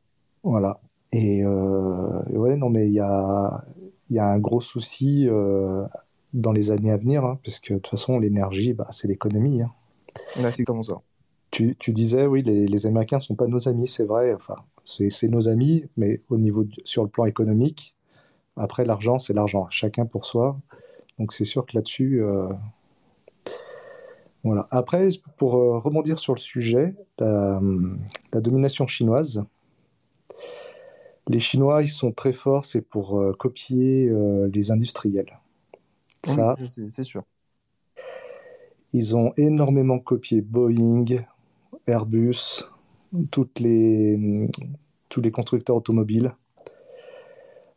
Voilà. Et euh, ouais, non, mais il y a, y a un gros souci euh, dans les années à venir, hein, parce que de toute façon, l'énergie, bah, c'est l'économie. Hein. c'est comme ça. Tu, tu, disais, oui, les, les Américains ne sont pas nos amis, c'est vrai. Enfin, c'est nos amis, mais au niveau sur le plan économique, après, l'argent, c'est l'argent. Chacun pour soi. Donc, c'est sûr que là-dessus. Euh, voilà. Après, pour euh, rebondir sur le sujet, la, domination chinoise. Les Chinois, ils sont très forts, c'est pour euh, copier les industriels. Ça, c'est sûr. Ils ont énormément copié Boeing, Airbus, toutes les, tous les constructeurs automobiles.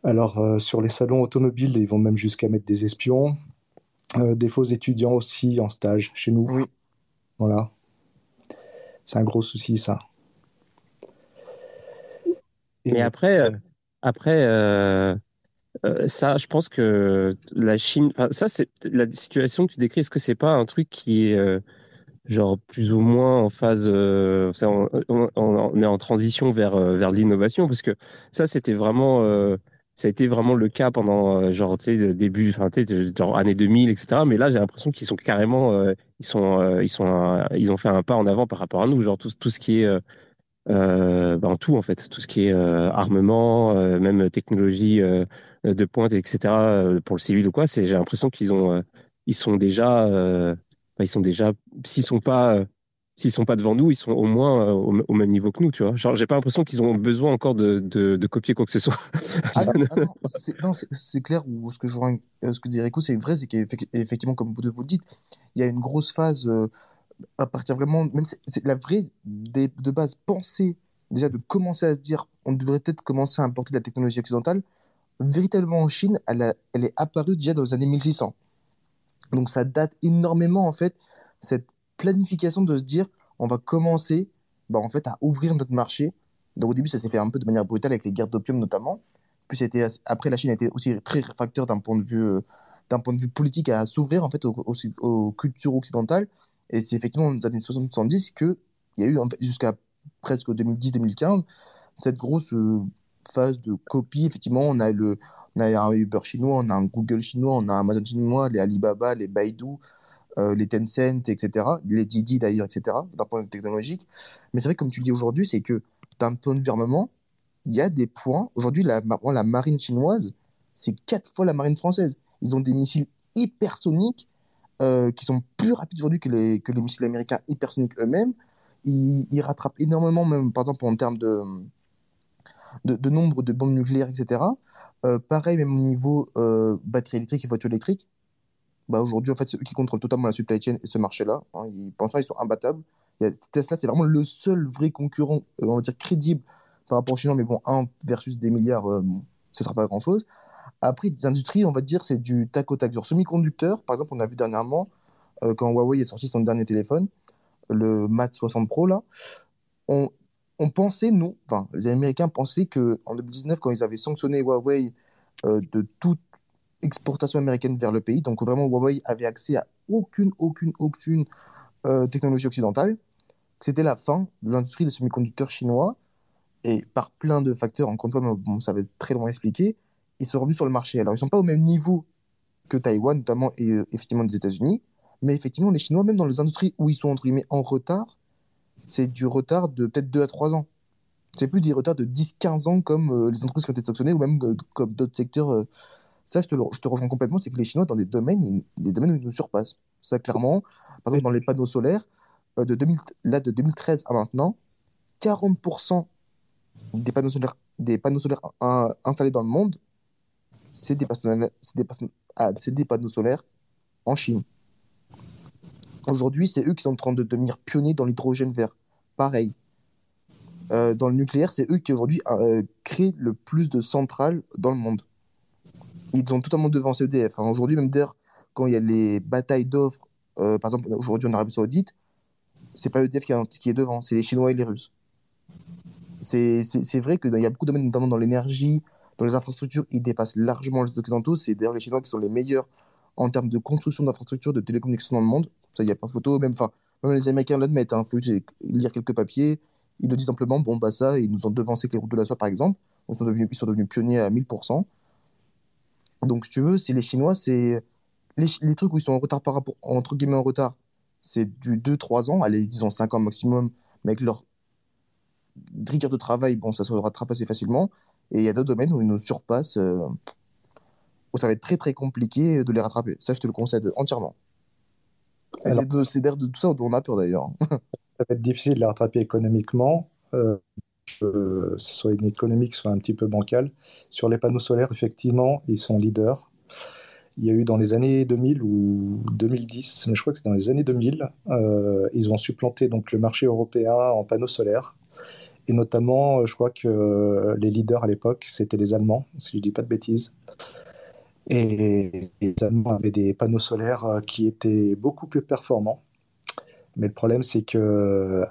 Alors, euh, sur les salons automobiles, ils vont même jusqu'à mettre des espions. Euh, des faux étudiants aussi en stage chez nous. Oui. Voilà. C'est un gros souci, ça. Et après, euh, après ça, je pense que la Chine, ça, c'est la situation que tu décris. Est-ce que c'est pas un truc qui est genre plus ou moins en phase, on, est en transition vers vers l'innovation? Parce que ça, c'était vraiment ça a été vraiment le cas pendant euh, genre tu sais début enfin genre année 2000 etc mais là j'ai l'impression qu'ils sont carrément euh, ils sont euh, ils sont ils ont fait un pas en avant par rapport à nous genre tout tout ce qui est euh, ben, tout en fait. Tout ce qui est armement même technologie de pointe etc pour le civil ou quoi. C'est j'ai l'impression qu'ils ont ils sont déjà ils sont déjà s'ils sont pas s'ils sont pas devant nous, ils sont au moins euh, au, même niveau que nous, tu vois. Genre, j'ai pas l'impression qu'ils ont besoin encore de, de, copier quoi que ce soit. Ah non, c'est clair. Ou ce que je euh, ce que c'est vrai, c'est qu'effectivement, comme vous, vous le dites, il y a une grosse phase euh, à partir vraiment, même c'est la vraie de base penser déjà de commencer à se dire, on devrait peut-être commencer à importer de la technologie occidentale. Véritablement en Chine, elle, elle est apparue déjà dans les années 1600. Donc ça date énormément en fait cette planification de se dire on va commencer bah, en fait, à ouvrir notre marché. Donc au début, ça s'est fait un peu de manière brutale avec les guerres d'opium notamment. Puis c'était, après, la Chine a été aussi très réfractaire d'un point de vue, euh, d'un point de vue politique à s'ouvrir en fait aux, aux, cultures occidentales. Et c'est effectivement dans les années 70 qu'il y a eu jusqu'à presque 2010-2015 cette grosse euh, phase de copie. Effectivement, on a, le, on a un Uber chinois, on a un Google chinois, on a un Amazon chinois, les Alibaba, les Baidu, euh, les Tencent, etc., les Didi d'ailleurs, etc., d'un point de vue technologique. Mais c'est vrai, comme tu le dis aujourd'hui, c'est que d'un point de vue armement, il y a des points. Aujourd'hui, la, marine chinoise, c'est quatre fois la marine française. Ils ont des missiles hypersoniques euh, qui sont plus rapides aujourd'hui que les, missiles américains hypersoniques eux-mêmes. Ils, rattrapent énormément, même par exemple en termes de, nombre de bombes nucléaires, etc. Euh, pareil, même au niveau batterie électrique et voiture électrique bah aujourd'hui, en fait, c'est qui contrôlent totalement la supply chain et ce marché-là. Hein. Ils, pensent ils sont imbattables. Tesla, c'est vraiment le seul vrai concurrent, euh, on va dire, crédible par rapport aux Chinois, mais bon, 1 versus des milliards, euh, ce ne sera pas grand-chose. Après, des industries, on va dire, c'est du tac au tac. Genre semi-conducteur, par exemple, on a vu dernièrement, euh, quand Huawei est sorti son dernier téléphone, le Mate 60 Pro, là, on, on pensait, nous, enfin, les Américains pensaient qu'en 2019, quand ils avaient sanctionné Huawei de toute exportation américaine vers le pays. Donc vraiment, Huawei avait accès à aucune, aucune, aucune euh, technologie occidentale. C'était la fin de l'industrie des semi-conducteurs chinois. Et par plein de facteurs, encore une fois, ça va être très loin expliqué, ils sont revenus sur le marché. Alors, ils ne sont pas au même niveau que Taïwan, notamment, et euh, effectivement des États-Unis. Mais effectivement, les Chinois, même dans les industries où ils sont entre guillemets en retard, c'est du retard de peut-être 2 à 3 ans. C'est plus des retards de 10-15 ans comme euh, les entreprises qui ont été sanctionnées ou même comme d'autres secteurs. Ça, je te, rejoins complètement, c'est que les Chinois, dans des domaines, des domaines où ils nous surpassent. Ça, clairement, par exemple, dans les panneaux solaires, euh, de 2000, là, de 2013 à maintenant, 40% des panneaux solaires, installés dans le monde, c'est des, ah, des panneaux solaires en Chine. Aujourd'hui, c'est eux qui sont en train de devenir pionniers dans l'hydrogène vert. Pareil. Euh, dans le nucléaire, c'est eux qui aujourd'hui euh, créent le plus de centrales dans le monde. Ils ont totalement devancé EDF. hein. Aujourd'hui, même d'ailleurs, quand il y a les batailles d'offres, euh, par exemple aujourd'hui en Arabie Saoudite, c'est pas EDF qui, est- devant, c'est les Chinois et les Russes. C'est vrai qu'il y a beaucoup de domaines, notamment dans l'énergie, dans les infrastructures, ils dépassent largement les Occidentaux. C'est d'ailleurs les Chinois qui sont les meilleurs en termes de construction d'infrastructures de télécommunications dans le monde. Ça, il n'y a pas photo. Même, même les Américains l'admettent. Il faut juste lire quelques papiers. Ils le disent simplement. Bon, bah ça, ils nous ont devancé avec les routes de la soie, par exemple. Ils sont devenus pionniers à 1000%. Donc, si tu veux, c'est les Chinois, c'est les, les trucs où ils sont en retard par rapport, entre guillemets en retard, c'est du 2-3 ans, allez, disons 5 ans maximum, mais avec leur rigueur de travail, bon, ça se rattrape assez facilement. Et il y a d'autres domaines où ils nous surpassent, euh, où ça va être très très compliqué de les rattraper. Ça, je te le concède entièrement. Alors- c'est de- d'ailleurs de tout ça dont on a peur d'ailleurs. ça va être difficile de les rattraper économiquement. Euh, euh, ce soit une économie qui soit un petit peu bancale. Sur les panneaux solaires, effectivement, ils sont leaders. Il y a eu dans les années 2000 ou 2010, mais je crois que c'est dans les années 2000, euh, ils ont supplanté donc le marché européen en panneaux solaires. Et notamment, euh, je crois que euh, les leaders à l'époque, c'était les Allemands, si je ne dis pas de bêtises. Et les Allemands avaient des panneaux solaires qui étaient beaucoup plus performants. Mais le problème, c'est que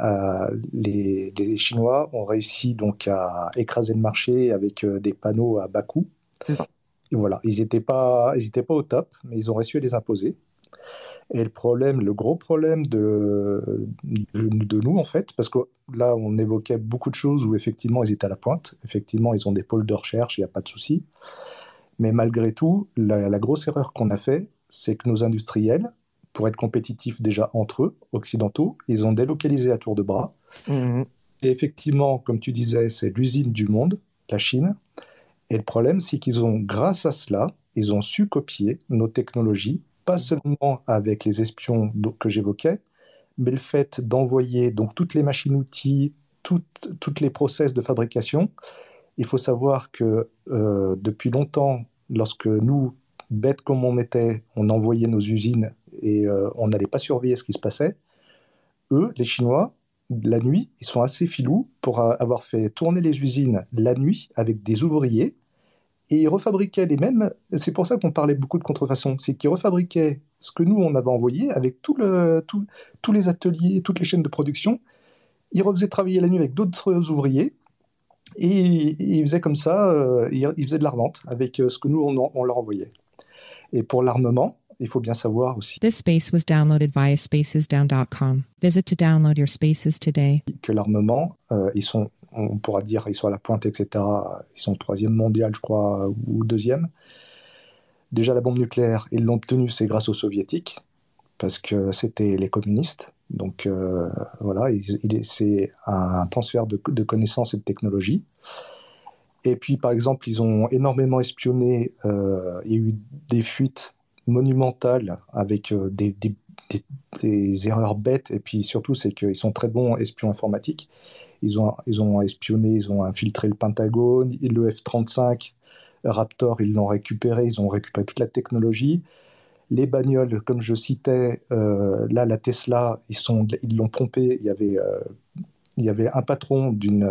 euh, les, les Chinois ont réussi donc à écraser le marché avec euh, des panneaux à bas coût. C'est ça. Et voilà, ils n'étaient pas, ils étaient pas au top, mais ils ont réussi à les imposer. Et le problème, le gros problème de, de, de nous, en fait, parce que là, on évoquait beaucoup de choses où effectivement, ils étaient à la pointe. Effectivement, ils ont des pôles de recherche, il n'y a pas de souci. Mais malgré tout, la, la grosse erreur qu'on a fait, c'est que nos industriels, pour être compétitifs déjà entre eux, occidentaux, ils ont délocalisé à tour de bras. Mhm. Et effectivement, comme tu disais, c'est l'usine du monde, la Chine. Et le problème, c'est qu'ils ont, grâce à cela, ils ont su copier nos technologies, pas seulement avec les espions que j'évoquais, mais le fait d'envoyer donc toutes les machines-outils, toutes, toutes les process de fabrication. Il faut savoir que euh, depuis longtemps, lorsque nous, bêtes comme on était, on envoyait nos usines et euh, on n'allait pas surveiller ce qui se passait, eux, les Chinois, la nuit, ils sont assez filous pour avoir fait tourner les usines la nuit avec des ouvriers et ils refabriquaient les mêmes. C'est pour ça qu'on parlait beaucoup de contrefaçon. C'est qu'ils refabriquaient ce que nous, on avait envoyé avec tous les ateliers, toutes les chaînes de production. Ils refaisaient travailler la nuit avec d'autres ouvriers et, ils faisaient comme ça, euh, ils, faisaient de la revente avec euh, ce que nous, on leur envoyait. Et pour l'armement, il faut bien savoir aussi This space was downloaded via spacesdown.com. Visit to download your spaces today. que l'armement, euh, ils sont, on pourra dire, ils sont à la pointe, etc. Ils sont troisième mondial, je crois, ou deuxième. Déjà, la bombe nucléaire, ils l'ont obtenue, c'est grâce aux soviétiques, parce que c'était les communistes. Donc euh, voilà, il- il est- c'est un transfert de, de connaissances et de technologies. Et puis, par exemple, ils ont énormément espionné. euh, il y a eu des fuites monumentales avec euh, des, des- erreurs bêtes. Et puis surtout, c'est qu'ils sont très bons espions informatiques. Ils ont, ils ont espionné, ils ont infiltré le Pentagone, le F-35 Raptor, ils l'ont récupéré, ils ont récupéré toute la technologie. Les bagnoles, comme je citais, euh, là, la Tesla, ils sont, ils l'ont pompé. Il y avait, euh, il y avait un patron d'une.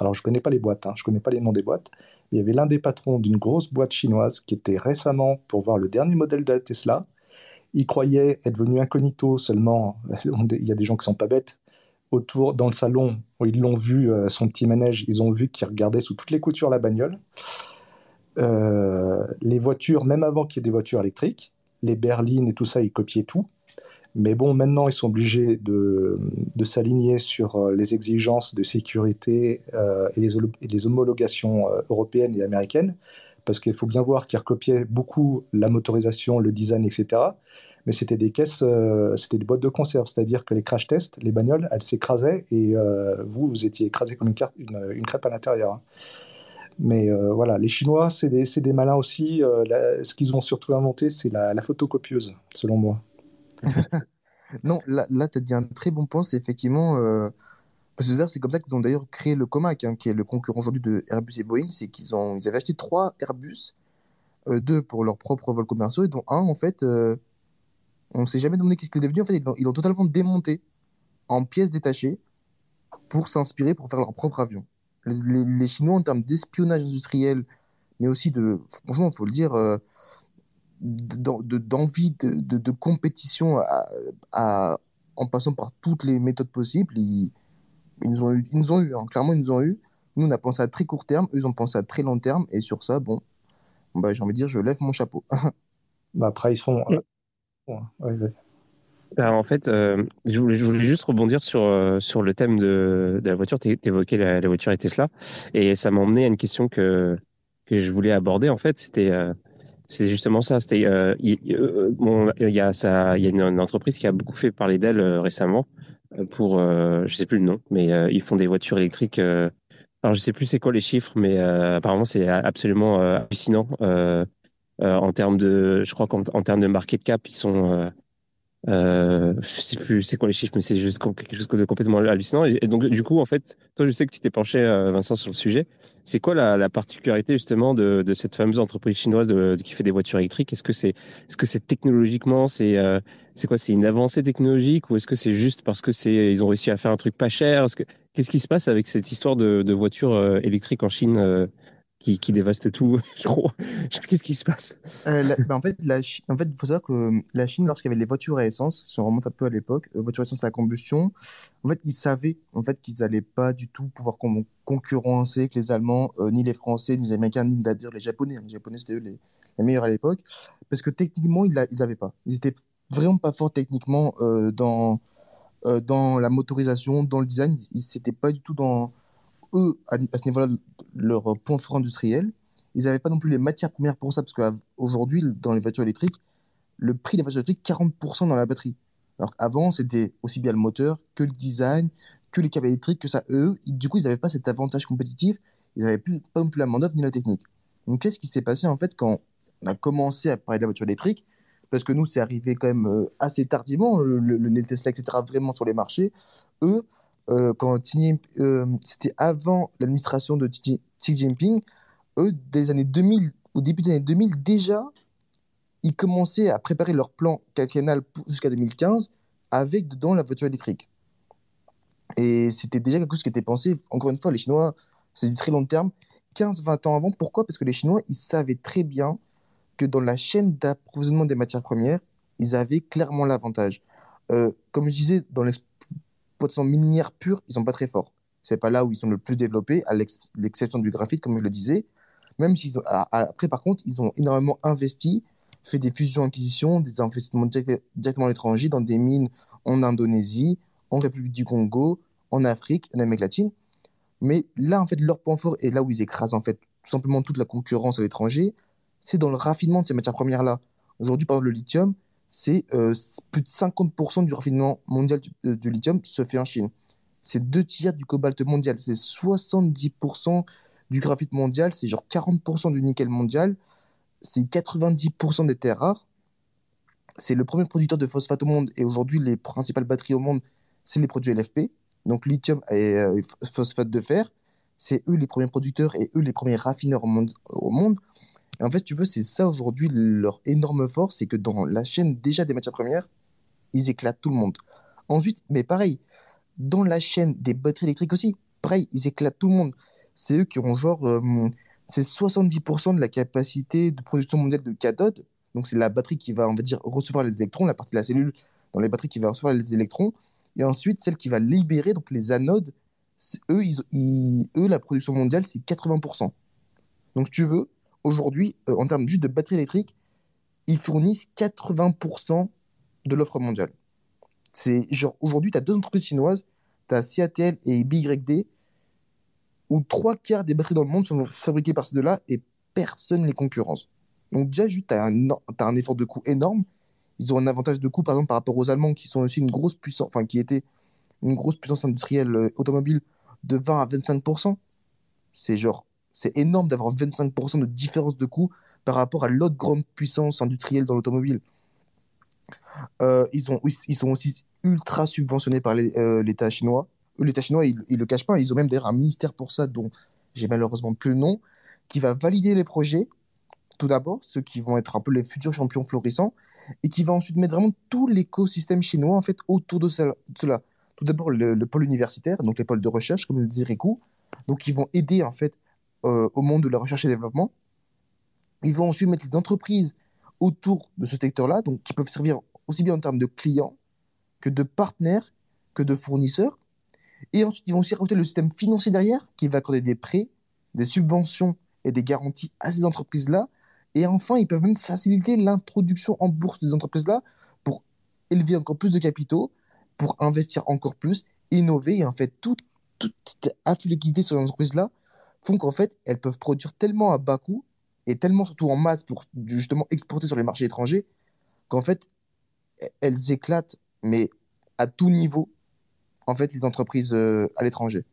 alors, je connais pas les boîtes, hein, je connais pas les noms des boîtes. Il y avait l'un des patrons d'une grosse boîte chinoise qui était récemment pour voir le dernier modèle de la Tesla. Il croyait être venu incognito seulement. Il y a des gens qui sont pas bêtes. Autour, dans le salon, où ils l'ont vu, euh, son petit manège, ils ont vu qu'il regardait sous toutes les coutures la bagnole. Euh, les voitures, même avant qu'il y ait des voitures électriques, les berlines et tout ça, ils copiaient tout. Mais bon, maintenant, ils sont obligés de, de s'aligner sur euh, les exigences de sécurité euh, et, les, les homologations euh, européennes et américaines, parce qu'il faut bien voir qu'ils recopiaient beaucoup la motorisation, le design, etc. Mais c'était des caisses, c'était des boîtes de conserve, c'est-à-dire que les crash tests, les bagnoles, elles s'écrasaient et vous, vous étiez écrasé comme une, crêpe à l'intérieur. hein. Mais voilà, les Chinois, c'est des, des malins aussi. Ce qu'ils ont surtout inventé, c'est la photocopieuse, selon moi. Non, là, là tu as dit un très bon point, c'est effectivement. euh, Parce que c'est comme ça qu'ils ont d'ailleurs créé le Comac, hein, qui est le concurrent aujourd'hui de Airbus et Boeing. C'est qu'ils ont... ils avaient acheté trois Airbus, euh, deux pour leurs propres vols commerciaux, et dont un, en fait, euh, on ne sait jamais demandé qu'est-ce qu'il est devenu. En fait, ils l'ont totalement démonté en pièces détachées pour s'inspirer pour faire leur propre avion. Les, Chinois, en termes d'espionnage industriel, mais aussi de. Franchement, il faut le dire. D'envie de, de, de compétition à, à- en passant par toutes les méthodes possibles. Ils, ils nous ont eu, ils nous ont eu hein. clairement, ils nous ont eu. Nous, on a pensé à très court terme, eux, ils ont pensé à très long terme, et sur ça, bon, bah, j'ai envie de dire, je lève mon chapeau. Bah, après, ils sont. Mm. Ouais, ouais, ouais. Alors, en fait, euh, je, voulais, je voulais juste rebondir sur, euh, sur le thème de, de la voiture. Tu évoquais la, la voiture et Tesla. Et ça m'a emmené à une question que, que je voulais aborder. En fait, c'était euh, c'est justement ça. C'était euh, il y a ça, il y a une, entreprise qui a beaucoup fait parler d'elle euh, récemment euh, pour, euh, je sais plus le nom, mais ils font des voitures électriques. alors, je sais plus c'est quoi les chiffres, mais apparemment c'est absolument hallucinant en termes de, je crois qu'en en termes de market cap, ils sont euh, je plus c'est quoi les chiffres, mais c'est juste quelque chose de complètement hallucinant. Et, donc, du coup, en fait, toi, je sais que tu t'es penché, euh, Vincent, sur le sujet. C'est quoi la, la particularité justement de, de cette fameuse entreprise chinoise de, de- qui fait des voitures électriques? Est-ce que c'est, est-ce que c'est technologiquement, c'est, euh, c'est quoi? C'est une avancée technologique ou est-ce que c'est juste parce que c'est, ils ont réussi à faire un truc pas cher? Est-ce que, qu'est-ce qui se passe avec cette histoire de, de voitures euh, électriques en Chine euh, qui, qui dévaste tout. Qu'est-ce qui se passe Euh, bah, en fait, la en fait, faut savoir que euh, la Chine, lorsqu'il y avait les voitures à essence, si on remonte un peu à l'époque, euh, voitures à essence à combustion, en fait, ils savaient en fait qu'ils n'allaient pas du tout pouvoir con- concurrencer que les Allemands, ni les Français, ni les Américains, ni d'ailleurs les Japonais. hein. Les Japonais, c'était eux les, meilleurs à l'époque, parce que techniquement, ils n'avaient pas. Ils étaient vraiment pas forts techniquement dans dans la motorisation, dans le design. Ils n'étaient pas du tout dans eux à, ce niveau-là leur point fort industriel. Ils n'avaient pas non plus les matières premières pour ça, parce qu'aujourd'hui, dans les voitures électriques, le prix des voitures électriques, 40% dans la batterie. Alors qu'avant, c'était aussi bien le moteur que le design, que les câbles électriques, que ça. Eux, du coup, ils n'avaient pas cet avantage compétitif. Ils n'avaient plus, pas non plus la main-d'œuvre ni la technique. Donc, qu'est-ce qui s'est passé en fait quand on a commencé à parler de la voiture électrique? Parce que nous, c'est arrivé quand même euh, assez tardivement, le, le- Tesla, etc., vraiment sur les marchés. Eux, euh, quand euh, c'était avant l'administration de Xi Jinping, eux, des années 2000, au début des années 2000, déjà, ils commençaient à préparer leur plan quinquennal jusqu'à 2015 avec dedans la voiture électrique. Et c'était déjà quelque chose qui était pensé, encore une fois, les Chinois, c'est du très long terme, 15-20 ans avant. Pourquoi? Parce que les Chinois, ils savaient très bien que dans la chaîne d'approvisionnement des matières premières, ils avaient clairement l'avantage. Euh, comme je disais, dans l'exploitation minière pure, ils sont pas très forts. C'est pas là où ils sont le plus développés, à l'ex- l'exception du graphite, comme je le disais. Même s'ils ont, après, par contre, ils ont énormément investi, fait des fusions-acquisitions, des investissements direct- directement à l'étranger, dans des mines en Indonésie, en République du Congo, en Afrique, en Amérique latine. Mais là, en fait, leur point fort, et là où ils écrasent, en fait, tout simplement toute la concurrence à l'étranger, c'est dans le raffinement de ces matières premières-là. Aujourd'hui, par exemple, le lithium, c'est euh, plus de 50% du raffinement mondial du, euh, du lithium se fait en Chine. C'est deux tiers du cobalt mondial, c'est 70% du graphite mondial, c'est genre 40% du nickel mondial, c'est 90% des terres rares. C'est le premier producteur de phosphate au monde et aujourd'hui, les principales batteries au monde, c'est les produits LFP, donc lithium et euh, phosphate de fer. C'est eux les premiers producteurs et eux les premiers raffineurs. Au monde. En fait, tu veux, c'est ça aujourd'hui leur énorme force, c'est que dans la chaîne déjà des matières premières, ils éclatent tout le monde. Ensuite, mais pareil, dans la chaîne des batteries électriques aussi, pareil, ils éclatent tout le monde. C'est eux qui ont genre, euh, c'est 70% de la capacité de production mondiale de cathodes. Donc c'est la batterie qui va, on va dire, recevoir les électrons, la partie de la cellule dans les batteries qui va recevoir les électrons. Et ensuite, celle qui va libérer, donc les anodes, eux, ils, eux, la production mondiale, c'est 80%. Donc, tu veux, aujourd'hui, euh, en termes juste de batterie électrique, ils fournissent 80% de l'offre mondiale. C'est genre, aujourd'hui, tu as deux entreprises chinoises, tu as CATL et BYD, où trois quarts des batteries dans le monde sont fabriquées par ces deux-là, et personne les concurrence. Donc déjà, tu as, as, un effort de coût énorme. Ils ont un avantage de coût, par exemple, par rapport aux Allemands, qui sont aussi une grosse puissance, enfin, qui étaient une grosse puissance industrielle euh, automobile de 20 à 25%. C'est genre, c'est énorme d'avoir 25% de différence de coût par rapport à l'autre grande puissance industrielle dans l'automobile. Euh, ils, ils sont aussi ultra subventionnés par euh, l'État chinois. L'État chinois, ils ne le cachent pas. Ils ont même d'ailleurs un ministère pour ça, dont j'ai malheureusement plus le nom, qui va valider les projets, tout d'abord, ceux qui vont être un peu les futurs champions florissants, et qui va ensuite mettre vraiment tout l'écosystème chinois en fait autour de cela. Tout d'abord, le, pôle universitaire, donc les pôles de recherche, comme le disait Riku, donc ils vont aider en fait euh, au monde de la recherche et développement. Ils vont ensuite mettre les entreprises autour de ce secteur-là, donc qui peuvent servir aussi bien en termes de clients que de partenaires, que de fournisseurs. Et ensuite, ils vont aussi rajouter le système financier derrière, qui va accorder des prêts, des subventions et des garanties à ces entreprises-là. Et enfin, ils peuvent même faciliter l'introduction en bourse des entreprises-là pour élever encore plus de capitaux, pour investir encore plus, innover. Et en fait, toute, toute cette sur les entreprises-là font qu'en fait, elles peuvent produire tellement à bas coût et tellement surtout en masse pour justement exporter sur les marchés étrangers qu'en fait, elles éclatent, mais à tout niveau, en fait, les entreprises euh, à l'étranger.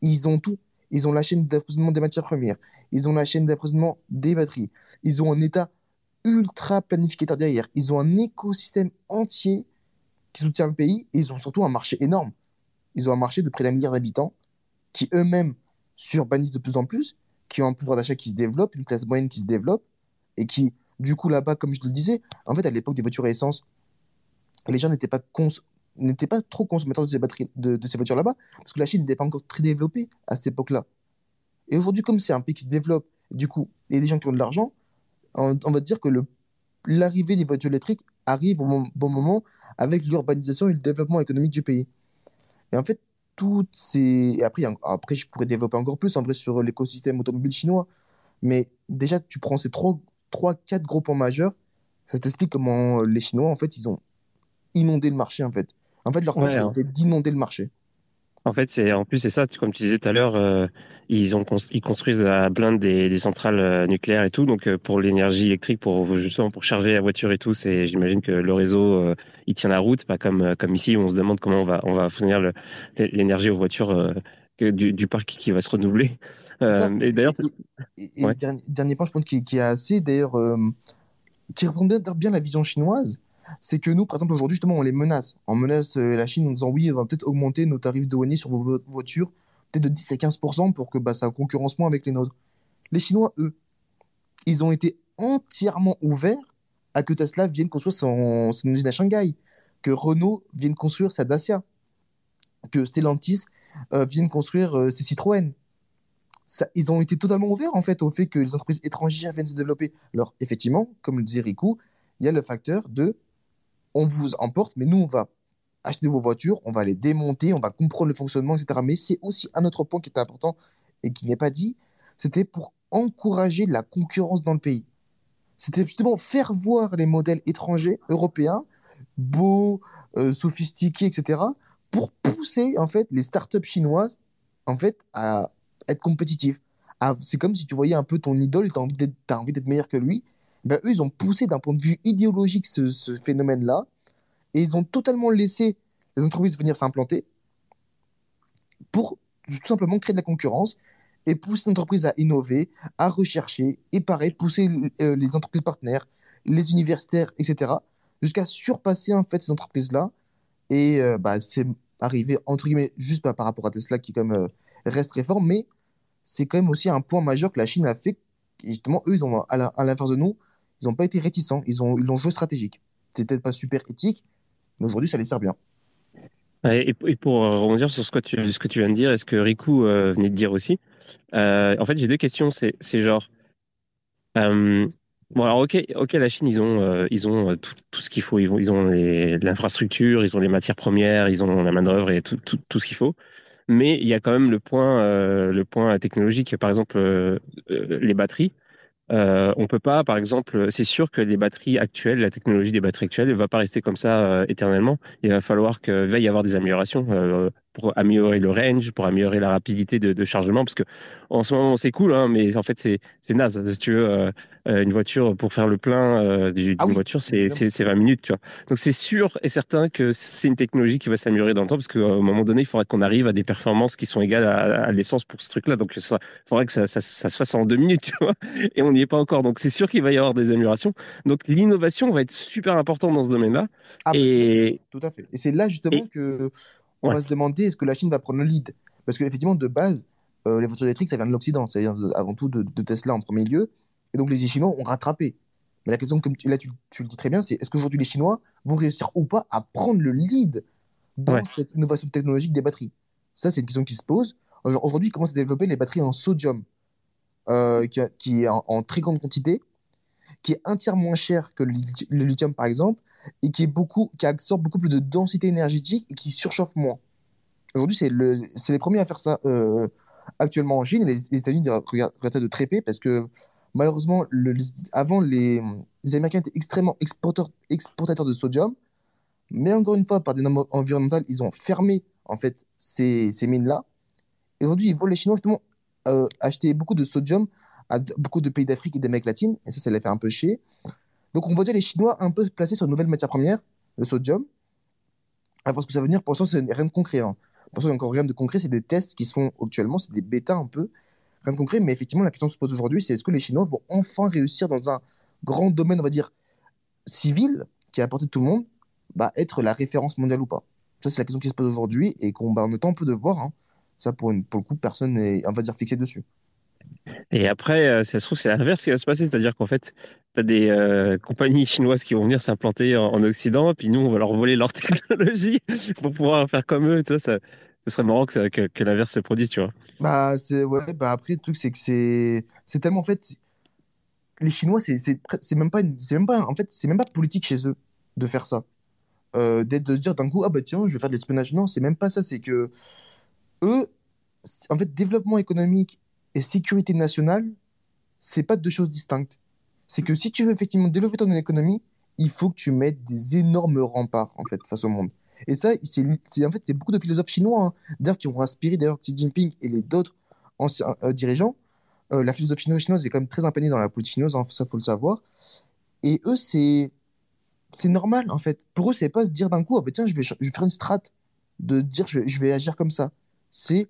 Ils ont tout. Ils ont la chaîne d'approvisionnement des matières premières. Ils ont la chaîne d'approvisionnement des batteries. Ils ont un état ultra planificateur derrière. Ils ont un écosystème entier qui soutient le pays. Et ils ont surtout un marché énorme. Ils ont un marché de près d'un milliard d'habitants qui eux-mêmes s'urbanisent de plus en plus, qui ont un pouvoir d'achat qui se développe, une classe moyenne qui se développe et qui, du coup, là-bas, comme je le disais, en fait, à l'époque des voitures à essence, les gens n'étaient pas, pas trop consommateurs de ces, batteries, de, ces voitures là-bas, parce que la Chine n'était pas encore très développée à cette époque-là. Et aujourd'hui, comme c'est un pays qui se développe, du coup, et des gens qui ont de l'argent, on, va dire que l'arrivée des voitures électriques arrive au bon moment avec l'urbanisation et le développement économique du pays. Et en fait, toutes ces... Et après, après, je pourrais développer encore plus en vrai sur l'écosystème automobile chinois. Mais déjà, tu prends ces trois, trois, quatre gros points majeurs, ça t'explique comment les Chinois, en fait, ils ont inonder le marché en fait. En fait, leur fonction hein. c'était d'inonder le marché. En fait, c'est en plus c'est ça, comme tu disais tout à l'heure, euh, ils ont ils construisent la blinde des, des centrales euh, nucléaires et tout, donc euh, pour l'énergie électrique, pour justement pour charger la voiture et tout, c'est j'imagine que le réseau il tient la route, pas comme comme ici où on se demande comment on va on va fournir l'énergie aux voitures du, du, parc qui va se renouveler. et d'ailleurs, dernier, point, je pense qui, qui est assez d'ailleurs qui représente bien la vision chinoise c'est que nous, par exemple, aujourd'hui, justement, on les menace. On menace euh, la Chine en disant oui, on va peut-être augmenter nos tarifs douaniers sur vos voitures, peut-être de 10 à 15% pour que bah, ça concurrence moins avec les nôtres. Les Chinois, eux, ils ont été entièrement ouverts à que Tesla vienne construire son, usine à Shanghai, que Renault vienne construire sa Dacia, que Stellantis euh, vienne construire euh, ses Citroën. Ils ont été totalement ouverts en fait au fait que les entreprises étrangères viennent se développer. Alors effectivement, comme le disait Riku, il y a le facteur de on vous emporte, mais nous, on va acheter vos voitures, on va les démonter, on va comprendre le fonctionnement, etc. Mais c'est aussi un autre point qui est important et qui n'est pas dit, c'était pour encourager la concurrence dans le pays. C'était justement faire voir les modèles étrangers, européens, beaux, euh, sophistiqués, etc., pour pousser en fait les startups chinoises en fait à être compétitifs. C'est comme si tu voyais un peu ton idole et tu as envie d'être meilleur que lui, ben, eux, ils ont poussé d'un point de vue idéologique ce, phénomène-là, et ils ont totalement laissé les entreprises venir s'implanter pour tout simplement créer de la concurrence et pousser l'entreprise à innover, à rechercher, et pareil, pousser euh, les entreprises partenaires, les universitaires, etc., jusqu'à surpasser en fait ces entreprises-là. Et euh, bah, c'est arrivé, entre guillemets, juste par rapport à Tesla qui comme euh, reste très fort, mais c'est quand même aussi un point majeur que la Chine a fait. justement, eux, ont, à l'inverse de nous, ils n'ont pas été réticents, ils ont, ils ont joué stratégique. C'est peut-être pas super éthique, mais aujourd'hui, ça les sert bien. Et, pour euh, rebondir sur ce que tu, ce que tu viens de dire, et ce que Riku euh, venait de dire aussi, euh, en fait, j'ai deux questions. C'est, genre, bon, alors, ok, ok, la Chine, ils ont, ils ont tout, ce qu'il faut. Ils ont, ils ont l'infrastructure, ils ont les matières premières, ils ont la main d'œuvre et tout, tout, tout ce qu'il faut. Mais il y a quand même le point, le point technologique. Par exemple, les batteries. Euh, on peut pas, par exemple, c'est sûr que les batteries actuelles, la technologie des batteries actuelles, ne va pas rester comme ça euh, éternellement. Il va falloir qu'il va y avoir des améliorations. Euh, pour améliorer le range, pour améliorer la rapidité de, de chargement, parce que en ce moment c'est cool, hein, mais en fait c'est naze. Si tu veux, euh, euh, une voiture pour faire le plein euh, d'une Ah oui, voiture, c'est évidemment. c'est c'est 20 minutes, tu vois. Donc c'est sûr et certain que c'est une technologie qui va s'améliorer dans le temps, parce qu'à un moment donné, il faudra qu'on arrive à des performances qui sont égales à, à l'essence pour ce truc-là. Donc ça, il faudrait que ça, ça, ça se fasse en deux minutes, tu vois. Et on n'y est pas encore. Donc c'est sûr qu'il va y avoir des améliorations. Donc l'innovation va être super importante dans ce domaine-là. Ah, Et tout à fait. Et c'est là justement que on Ouais. va se demander est-ce que la Chine va prendre le lead? Parce qu'effectivement, de base, euh, les voitures électriques, ça vient de l'Occident, ça vient de- avant tout de, de Tesla en premier lieu. Et donc les Chinois ont rattrapé. Mais la question, comme tu, là tu, tu le dis très bien, c'est est-ce qu'aujourd'hui les Chinois vont réussir ou pas à prendre le lead dans Ouais. cette innovation technologique des batteries? Ça, c'est une question qui se pose. Aujourd- Aujourd'hui, ils commencent à développer les batteries en sodium, euh, qui, qui est en, en très grande quantité, qui est un tiers moins cher que le lithium, par exemple, et qui, est beaucoup, qui absorbe beaucoup plus de densité énergétique et qui surchauffe moins. Aujourd'hui, c'est le, les premiers à faire ça euh, actuellement en Chine. Les, les États-Unis regardent ça de très près parce que malheureusement, le, avant, les, les Américains étaient extrêmement exportateurs, exportateurs de sodium. Mais encore une fois, par des normes environnementales, ils ont fermé en fait ces, ces mines-là. Et aujourd'hui, ils voient les Chinois justement euh, acheter beaucoup de sodium à beaucoup de pays d'Afrique et d'Amérique latine. Et ça, ça les fait un peu chier. Donc, on voit déjà les Chinois un peu placés sur une nouvelle matière première, le sodium. À voir ce que ça va venir. Pour l'instant, c'est rien de concret. Hein. Pour l'instant, il n'y a encore rien de concret. C'est des tests qui sont actuellement, c'est des bêtas un peu. Rien de concret. Mais effectivement, la question qui se pose aujourd'hui, c'est est-ce que les Chinois vont enfin réussir dans un grand domaine, on va dire, civil, qui est à portée de tout le monde, bah, être la référence mondiale ou pas? Ça, c'est la question qui se pose aujourd'hui et qu'on bah, on attend un peu de voir. hein. Ça, pour, pour le coup, personne n'est, on va dire, fixé dessus. Et après, euh, ça se trouve, c'est l'inverse qui va se passer. C'est-à-dire qu'en fait, tu as des euh, compagnies chinoises qui vont venir s'implanter en, en Occident, puis nous, on va leur voler leur technologie pour pouvoir faire comme eux. Vois, ça, ce serait marrant que, ça- l'inverse se produise, tu vois. Bah, ouais, bah après, le truc, c'est que c'est, tellement, en fait, les Chinois, c'est, même pas, c'est même pas, en fait, c'est même pas politique chez eux de faire ça. Euh, d'être, de se dire d'un coup, ah bah tiens, je vais faire de l'espionnage. Non, c'est même pas ça, c'est que eux, en fait, développement économique et sécurité nationale, c'est pas deux choses distinctes. C'est que si tu veux effectivement développer ton économie, il faut que tu mettes des énormes remparts, en fait, face au monde. Et ça, c'est, en fait, c'est beaucoup de philosophes chinois, hein, d'ailleurs, qui ont inspiré d'ailleurs Xi Jinping et les d'autres anciens euh, dirigeants. Euh, la philosophie chinoise, chinoise est quand même très imprégnée dans la politique chinoise, hein, ça faut le savoir. Et eux, c'est c'est normal en fait. Pour eux, c'est pas se dire d'un coup, ah, bah, tiens, je vais, je vais faire une strate, de dire je vais, je vais agir comme ça. C'est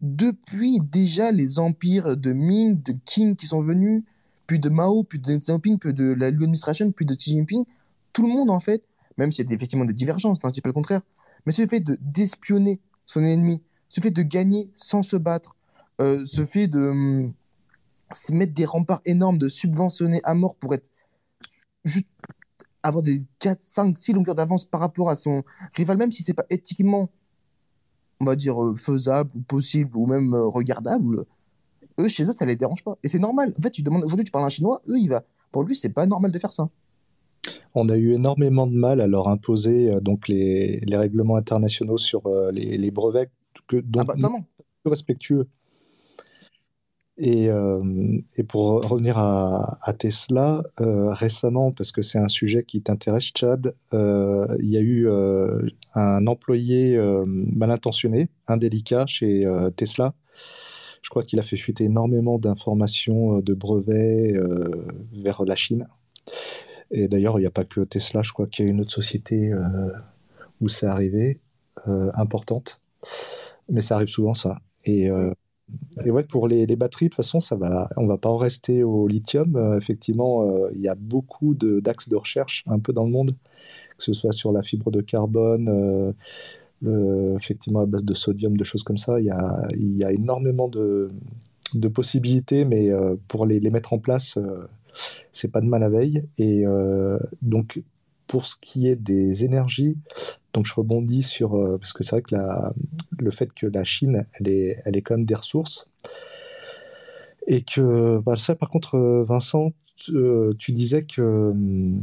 depuis déjà les empires de Ming, de Qing qui sont venus, puis de Mao, puis de Deng Xiaoping, puis de la Lu Administration, puis de Xi Jinping, tout le monde en fait, même s'il y a effectivement des divergences, hein, je dis pas le contraire, mais ce fait de d'espionner son ennemi, ce fait de gagner sans se battre, euh, ce fait de hum, se mettre des remparts énormes, de subventionner à mort pour être juste avoir des 4, 5, 6 longueurs d'avance par rapport à son rival, même si c'est pas éthiquement, on va dire, euh, faisable ou possible ou même euh, regardable, eux, chez eux, ça les dérange pas. Et c'est normal. En fait, tu demandes, aujourd'hui, tu parles à un chinois, eux, il va, pour lui, c'est pas normal de faire ça. On a eu énormément de mal à leur imposer euh, donc les, les règlements internationaux sur euh, les, les brevets, que, dont Ah bah, respectueux. Et, euh, et pour revenir à, Tesla, euh, récemment, parce que c'est un sujet qui t'intéresse, Chad, euh, il y a eu euh, un employé euh, mal intentionné, indélicat chez euh, Tesla. Je crois qu'il a fait fuiter énormément d'informations de brevets vers la Chine. Et d'ailleurs, il n'y a pas que Tesla, je crois qu'il y a une autre société où c'est arrivé, importante. Mais ça arrive souvent, ça. Et, et ouais, pour les, batteries, de toute façon, ça va, on va pas en rester au lithium. Euh, effectivement, euh, il y a beaucoup d'axes de, recherche un peu dans le monde, que ce soit sur la fibre de carbone, euh, effectivement à base de sodium, de choses comme ça. Il y a, énormément de, possibilités, mais euh, pour les, les mettre en place, c'est pas de mal à veille. Et donc, pour ce qui est des énergies, donc je rebondis sur euh, parce que c'est vrai que la, le fait que la Chine, elle est, elle est quand même des ressources et que bah, ça, par contre, euh, Vincent, tu, euh, tu disais que hum,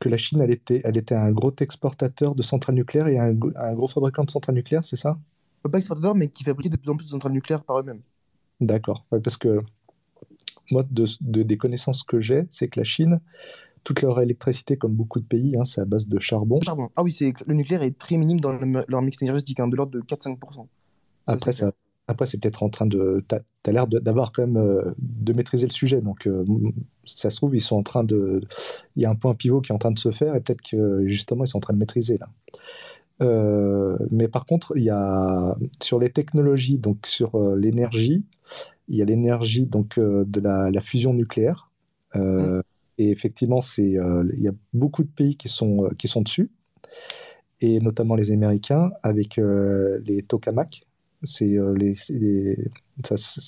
que la Chine, elle était, elle était un gros exportateur de centrales nucléaires et un, gros fabricant de centrales nucléaires, c'est ça? Pas exportateur, mais qui fabriquait de plus en plus de centrales nucléaires par eux-mêmes. D'accord. Ouais, parce que moi, de, de- des connaissances que j'ai, c'est que la Chine, toute leur électricité, comme beaucoup de pays, hein, c'est à base de charbon. Charbon. Ah oui, c'est le nucléaire est très minime dans le- leur mix énergétique, hein, de l'ordre de 4-5%. Ça, Après, c'est clair. ça, après c'est peut-être en train de. T'as as, l'air d'avoir quand même euh, de maîtriser le sujet. Donc, euh, ça se trouve, ils sont en train de. Il y a un point pivot qui est en train de se faire et peut-être que justement, ils sont en train de maîtriser là. Euh, mais par contre, il y a sur les technologies, donc sur euh, l'énergie, il y a l'énergie donc de la, la fusion nucléaire. Euh, Et effectivement, euh, il y a beaucoup de pays qui sont, euh, qui sont dessus, et notamment les Américains avec euh, les tokamaks. C'est les,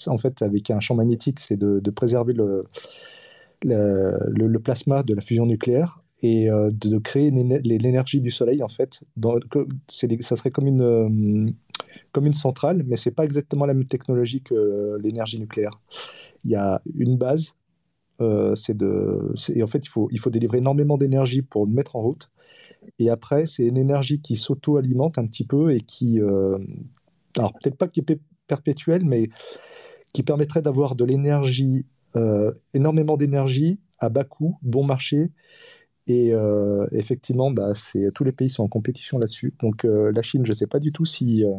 en fait avec un champ magnétique, c'est de, préserver le, le, plasma de la fusion nucléaire et de, créer l'énergie du soleil en fait. Ça serait comme une, comme une centrale, mais c'est pas exactement la même technologie que l'énergie nucléaire. Il y a une base, c'est de, et en fait il faut, il faut délivrer énormément d'énergie pour le mettre en route. Et après, c'est une énergie qui s'auto-alimente un petit peu et qui, euh, alors peut-être pas qui est pe- perpétuelle, mais qui permettrait d'avoir de l'énergie, euh, énormément d'énergie à bas coût, bon marché. Et euh, effectivement, bah, tous les pays sont en compétition là-dessus. Donc euh, la Chine, je ne sais pas du tout si, euh,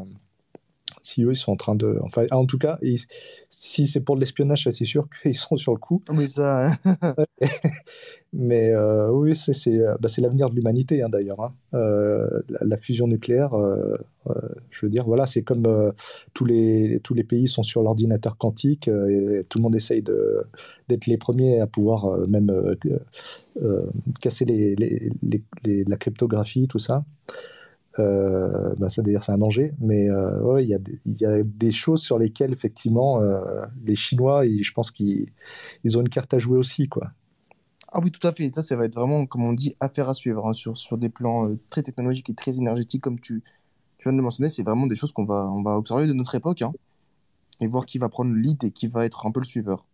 si eux, ils sont en train de... Enfin, en tout cas, ils- si c'est pour de l'espionnage, c'est sûr qu'ils sont sur le coup. Oui, ça. Mais euh, oui, c'est c'est, euh, bah, c'est l'avenir de l'humanité hein, d'ailleurs. hein. Euh, la, la fusion nucléaire, euh, je veux dire, voilà, c'est comme tous les, tous les pays sont sur l'ordinateur quantique et tout le monde essaye de, d'être les premiers à pouvoir même casser les, les- les- les- la cryptographie, tout ça. Euh, bah, ça d'ailleurs c'est un danger, mais euh, ouais, il y, a des- il y a des choses sur lesquelles effectivement euh, les Chinois, ils- je pense qu'ils ils ont une carte à jouer aussi, quoi. Ah oui, tout à fait. Ça, ça va être vraiment, comme on dit, affaire à suivre hein, sur, sur des plans euh, très technologiques et très énergétiques, comme tu, tu viens de le mentionner. C'est vraiment des choses qu'on va, on va observer de notre époque hein, et voir qui va prendre le lead et qui va être un peu le suiveur.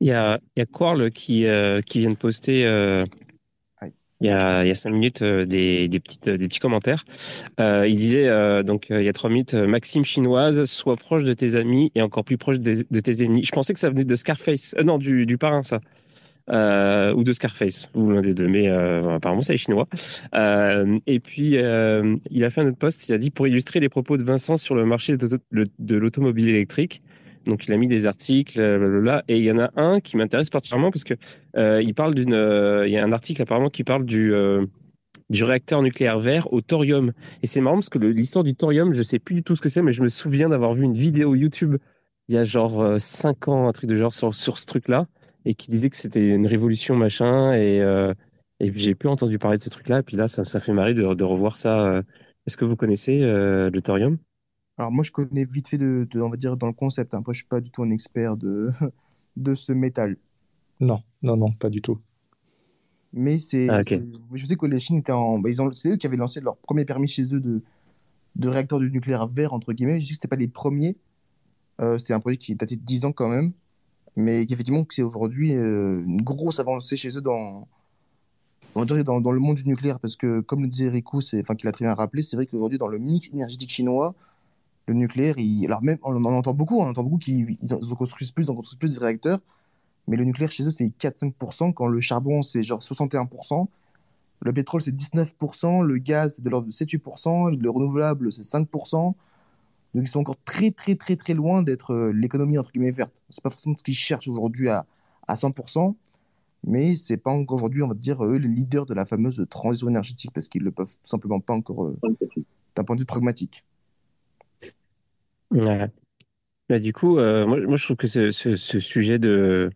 Il y a, il y a Quarl qui, euh, qui vient de poster euh. Il y a, il y a cinq minutes euh, des, des, petites, des petits commentaires. Euh, il disait, euh, donc euh, il y a trois minutes, euh, Maxime chinoise, sois proche de tes amis et encore plus proche de tes ennemis. Je pensais que ça venait de Scarface. Euh, non, du, du parrain, ça. Ou de Scarface, ou l'un des deux, mais apparemment c'est chinois. Et puis il a fait un autre post, il a dit pour illustrer les propos de Vincent sur le marché de l'automobile électrique. Donc il a mis des articles, euh, blablabla, et il y en a un qui m'intéresse particulièrement parce que euh, il parle d'une, euh, il y a un article apparemment qui parle du du réacteur nucléaire vert au thorium. Et c'est marrant parce que l'histoire du thorium, je sais plus du tout ce que c'est, mais je me souviens d'avoir vu une vidéo YouTube il y a genre euh, 5 ans, un truc de genre sur, sur ce truc-là, et qui disait que c'était une révolution machin, et, et puis j'ai plus entendu parler de ce truc-là, et puis là, ça, ça fait marrer de, revoir ça. Est-ce que vous connaissez le thorium? Alors moi, je connais vite fait de, de- on va dire, dans le concept. hein. Après, je suis pas du tout un expert de, de ce métal. Non, non, non, pas du tout. Mais c'est, Ah, je sais que les Chines étaient en, bah, ils ont, c'est eux qui avaient lancé leur premier permis chez eux de, de réacteurs du nucléaire vert entre guillemets. Je sais que c'était pas les premiers. Euh, c'était un projet qui datait de 10 ans quand même, mais qu'effectivement que c'est aujourd'hui euh, une grosse avancée chez eux dans, on va dire dans, dans le monde du nucléaire parce que comme le disait Riku, c'est, enfin qu'il a très bien rappelé, c'est vrai qu'aujourd'hui dans le mix énergétique chinois, le nucléaire, il, alors même on en entend beaucoup, on entend beaucoup qu'ils ils en, construisent plus, ils en construisent plus des réacteurs. Mais le nucléaire chez eux, c'est 4-5%. Quand le charbon, c'est genre 61%. Le pétrole, c'est 19%. Le gaz, c'est de l'ordre de 7-8%. Le renouvelable, c'est 5%. Donc, ils sont encore très, très, très, très loin d'être euh, l'économie, entre guillemets, verte. C'est pas forcément ce qu'ils cherchent aujourd'hui à, à 100%. Mais c'est pas encore aujourd'hui, on va dire, eux, les leaders de la fameuse transition énergétique parce qu'ils le peuvent tout simplement pas encore euh, d'un point de vue pragmatique. Ouais. Bah, du coup, euh, moi, moi, je trouve que ce, ce, ce sujet de,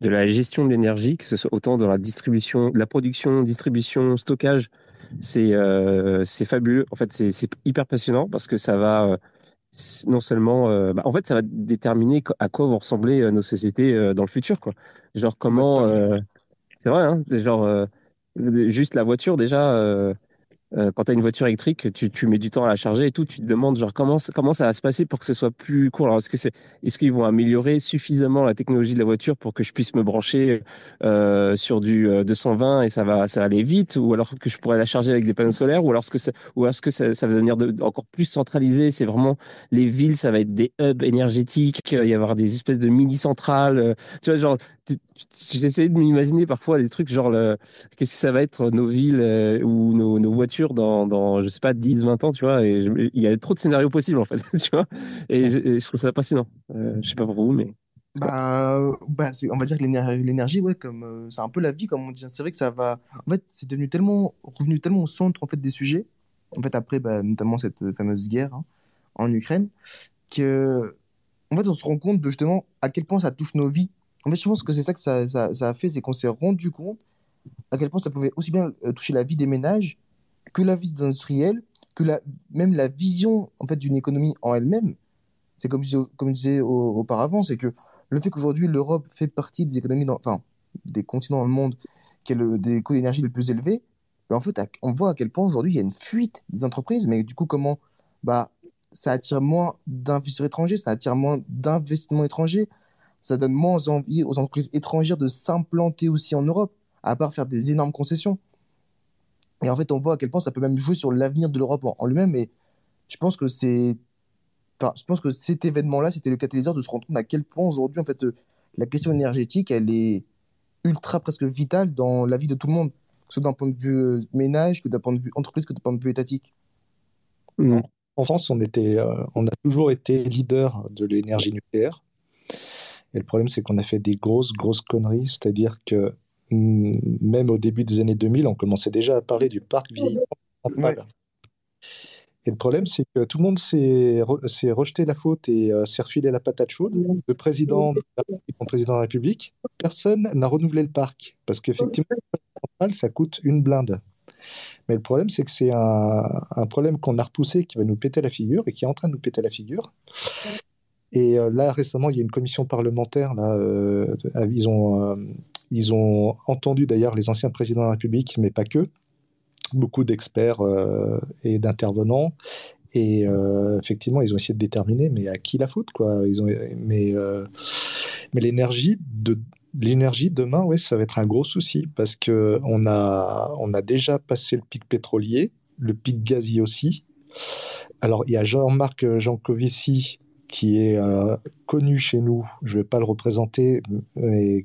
de la gestion de l'énergie, que ce soit autant dans la distribution, la production, distribution, stockage, c'est euh, c'est fabuleux. En fait, c'est c'est hyper passionnant parce que ça va euh, s- non seulement, euh, bah, en fait, ça va déterminer co- à quoi vont ressembler euh, nos sociétés euh, dans le futur, quoi. Genre comment, Exactement. euh, c'est vrai, hein, c'est genre euh, juste la voiture déjà. Euh, euh, quand tu as une voiture électrique, tu, tu mets du temps à la charger et tout, tu te demandes genre comment, ça- comment ça va se passer pour que ce soit plus court? Alors est-ce que c'est, est-ce qu'ils vont améliorer suffisamment la technologie de la voiture pour que je puisse me brancher euh, sur du euh, 220 et ça va, ça va aller vite, ou alors que je pourrais la charger avec des panneaux solaires, ou alors est-ce que ça, ou est-ce que ça, ça va devenir de- encore plus centralisé? C'est vraiment les villes, ça va être des hubs énergétiques. Il va y avoir des espèces de mini centrales. euh, tu vois genre j'ai essayé de m'imaginer parfois des trucs genre le, qu'est-ce que ça va être nos villes euh, ou nos, voitures dans, dans, je sais pas, 10, 20 ans, tu vois. Et il y a trop de scénarios possibles, en fait, tu vois. Et je, je trouve ça passionnant. Euh, je sais pas pour vous, mais. Bah, bah on va dire que l'énergie, ouais, comme euh, c'est un peu la vie, comme on dit. C'est vrai que ça va. En fait, c'est devenu tellement revenu tellement au centre en fait des sujets. En fait, après, bah, notamment cette fameuse guerre hein, en Ukraine, que en fait, on se rend compte de justement à quel point ça touche nos vies. En fait, je pense que c'est ça que ça, a fait, c'est qu'on s'est rendu compte à quel point ça pouvait aussi bien euh, toucher la vie des ménages que la vie des industriels, que même la vision en fait d'une économie en elle-même. C'est comme, je disais auparavant, c'est que le fait qu'aujourd'hui l'Europe fait partie des économies, enfin des continents dans le monde qui a le, des coûts d'énergie les plus élevés, ben en fait on voit à quel point aujourd'hui il y a une fuite des entreprises, mais du coup comment bah ça attire moins d'investisseurs étrangers, ça attire moins d'investissements étrangers, ça donne moins envie aux entreprises étrangères de s'implanter aussi en Europe, à part faire des énormes concessions. Et en fait, on voit à quel point ça peut même jouer sur l'avenir de l'Europe en, lui-même. Et je pense que c'est, enfin, je pense que cet événement-là, c'était le catalyseur de se rendre compte à quel point aujourd'hui, en fait, euh, la question énergétique, elle est ultra presque vitale dans la vie de tout le monde, que ce soit d'un point de vue euh, ménage, que d'un point de vue entreprise, que d'un point de vue étatique. Non en France, on, était, euh, on a toujours été leader de l'énergie nucléaire. Et le problème, c'est qu'on a fait des grosses, grosses conneries. C'est-à-dire que mm, même au début des années 2000, on commençait déjà à parler du parc vieillissant. Et le problème, c'est que tout le monde s'est rejeté la faute et euh, s'est refilé la patate chaude. Le président, le président de la République, personne n'a renouvelé le parc. Parce qu'effectivement, ça coûte une blinde. Mais le problème, c'est que c'est un, problème qu'on a repoussé qui va nous péter la figure et qui est en train de nous péter la figure. Et euh, là, récemment, il y a une commission parlementaire. Là, euh, ils, ont, euh, ils ont entendu d'ailleurs les anciens présidents de la République, mais pas que. Beaucoup d'experts et d'intervenants. Et effectivement, ils ont essayé de déterminer, mais à qui la faute, quoi. Ils ont, mais mais l'énergie de L'énergie, demain, ouais, ça va être un gros souci parce qu'on a, on a déjà passé le pic pétrolier, le pic gazier aussi. Alors, il y a Jean-Marc Jancovici qui est euh, connu chez nous. Je ne vais pas le représenter, mais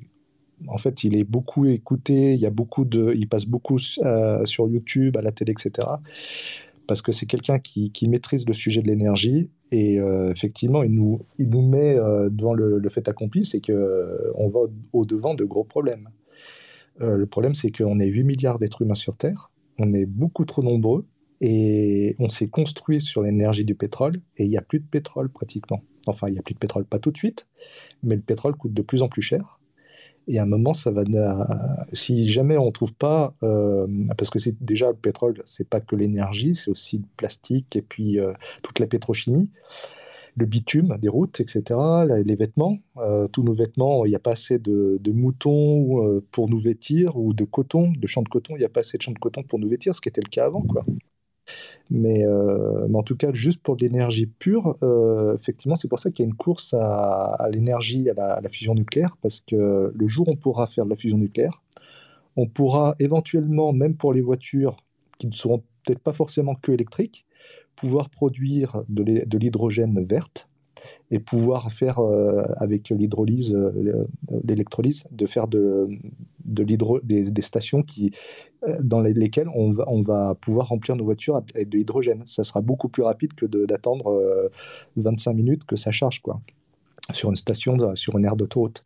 en fait, il est beaucoup écouté. Il, y a beaucoup de, il passe beaucoup euh, sur YouTube, à la télé, etc. Parce que c'est quelqu'un qui, maîtrise le sujet de l'énergie et euh, effectivement, il nous, il nous met devant le, fait accompli, c'est euh, on va au-devant de gros problèmes. le problème, c'est qu'on est 8 milliards d'êtres humains sur Terre, on est beaucoup trop nombreux, et on s'est construit sur l'énergie du pétrole, et il n'y a plus de pétrole pratiquement. Enfin, il n'y a plus de pétrole, pas tout de suite, mais le pétrole coûte de plus en plus cher. Et à un moment, ça va. Si jamais on ne trouve pas, euh, parce que c'est déjà le pétrole, c'est pas que l'énergie, c'est aussi le plastique et puis euh, toute la pétrochimie, le bitume des routes, etc. Les vêtements, euh, tous nos vêtements, il n'y a pas assez de, de moutons pour nous vêtir ou de coton, de champs de coton, il n'y a pas assez de champs de coton pour nous vêtir, ce qui était le cas avant, quoi. Euh, mais, en tout cas, juste pour l'énergie pure, euh, effectivement, c'est pour ça qu'il y a une course à, l'énergie, à, la, fusion nucléaire, parce que le jour où on pourra faire de la fusion nucléaire, on pourra éventuellement, même pour les voitures qui ne seront peut-être pas forcément que électriques, pouvoir produire de l'hydrogène verte et pouvoir faire euh, avec l'hydrolyse, l'électrolyse, de faire de, de des, stations qui, euh, dans lesquelles on va, on va pouvoir remplir nos voitures avec de l'hydrogène. Ça sera beaucoup plus rapide que d'attendre 25 euh, minutes que ça charge quoi, sur une station, sur une aire d'autoroute.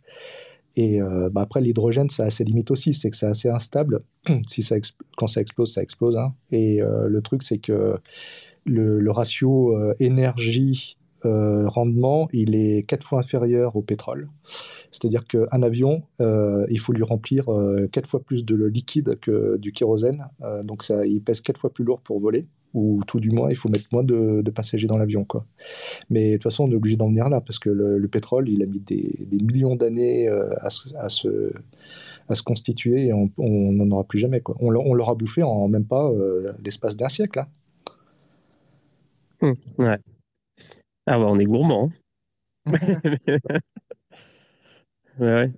Et euh, bah après, l'hydrogène, ça a ses limites aussi, c'est que c'est assez instable. si ça quand ça explose, ça explose. Hein. Et le truc, c'est que le, ratio énergie-rendement, il est quatre fois inférieur au pétrole. C'est-à-dire qu'un avion, euh, il faut lui remplir euh, quatre fois plus de liquide que du kérosène. Euh, donc ça, il pèse quatre fois plus lourd pour voler. Ou tout du moins, il faut mettre moins de, passagers dans l'avion. Mais de toute façon, on est obligé d'en venir là, parce que le, pétrole, il a mis des, millions d'années à, se, à se constituer et on n'en aura plus jamais. Quoi. On, l'aura bouffé en même pas l'espace d'un siècle. Hein. Hum, ouais. Ah bah on est gourmand. Hein. Ouais,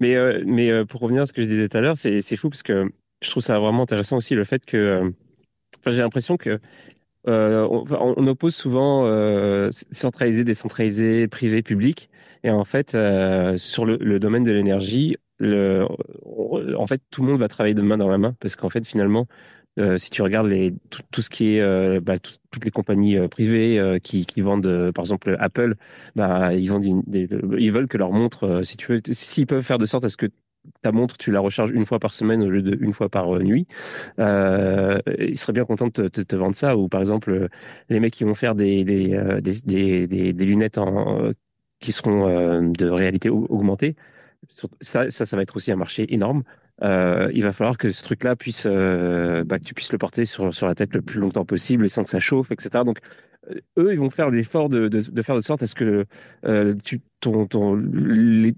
Mais, euh, mais euh, pour revenir à ce que je disais tout à l'heure, c'est, c'est fou parce que je trouve ça vraiment intéressant aussi le fait que. Euh, enfin, j'ai l'impression que on, on, oppose souvent centralisé, décentralisé, privé, public. Et en fait, sur le, le, domaine de l'énergie, le, en fait, tout le monde va travailler de main dans la main parce qu'en fait, finalement, euh, si tu regardes les, tout, ce qui est euh, bah, tout, toutes les compagnies euh, privées qui, qui vendent, par exemple Apple, bah, ils vendent une, ils veulent que leur montre, si tu veux, s'ils peuvent faire de sorte à ce que ta montre, tu la recharges une fois par semaine au lieu de une fois par nuit. Euh, ils seraient bien contents de te, te, te, vendre ça. Ou par exemple, les mecs qui vont faire des, des, des, des, des lunettes en, qui seront de réalité augmentée. Ça, ça, ça va être aussi un marché énorme euh, il va falloir que ce truc-là puisse, euh, bah, que tu puisses le porter sur, la tête le plus longtemps possible et sans que ça chauffe, etc. Donc, euh, eux, ils vont faire l'effort de, faire de sorte à ce que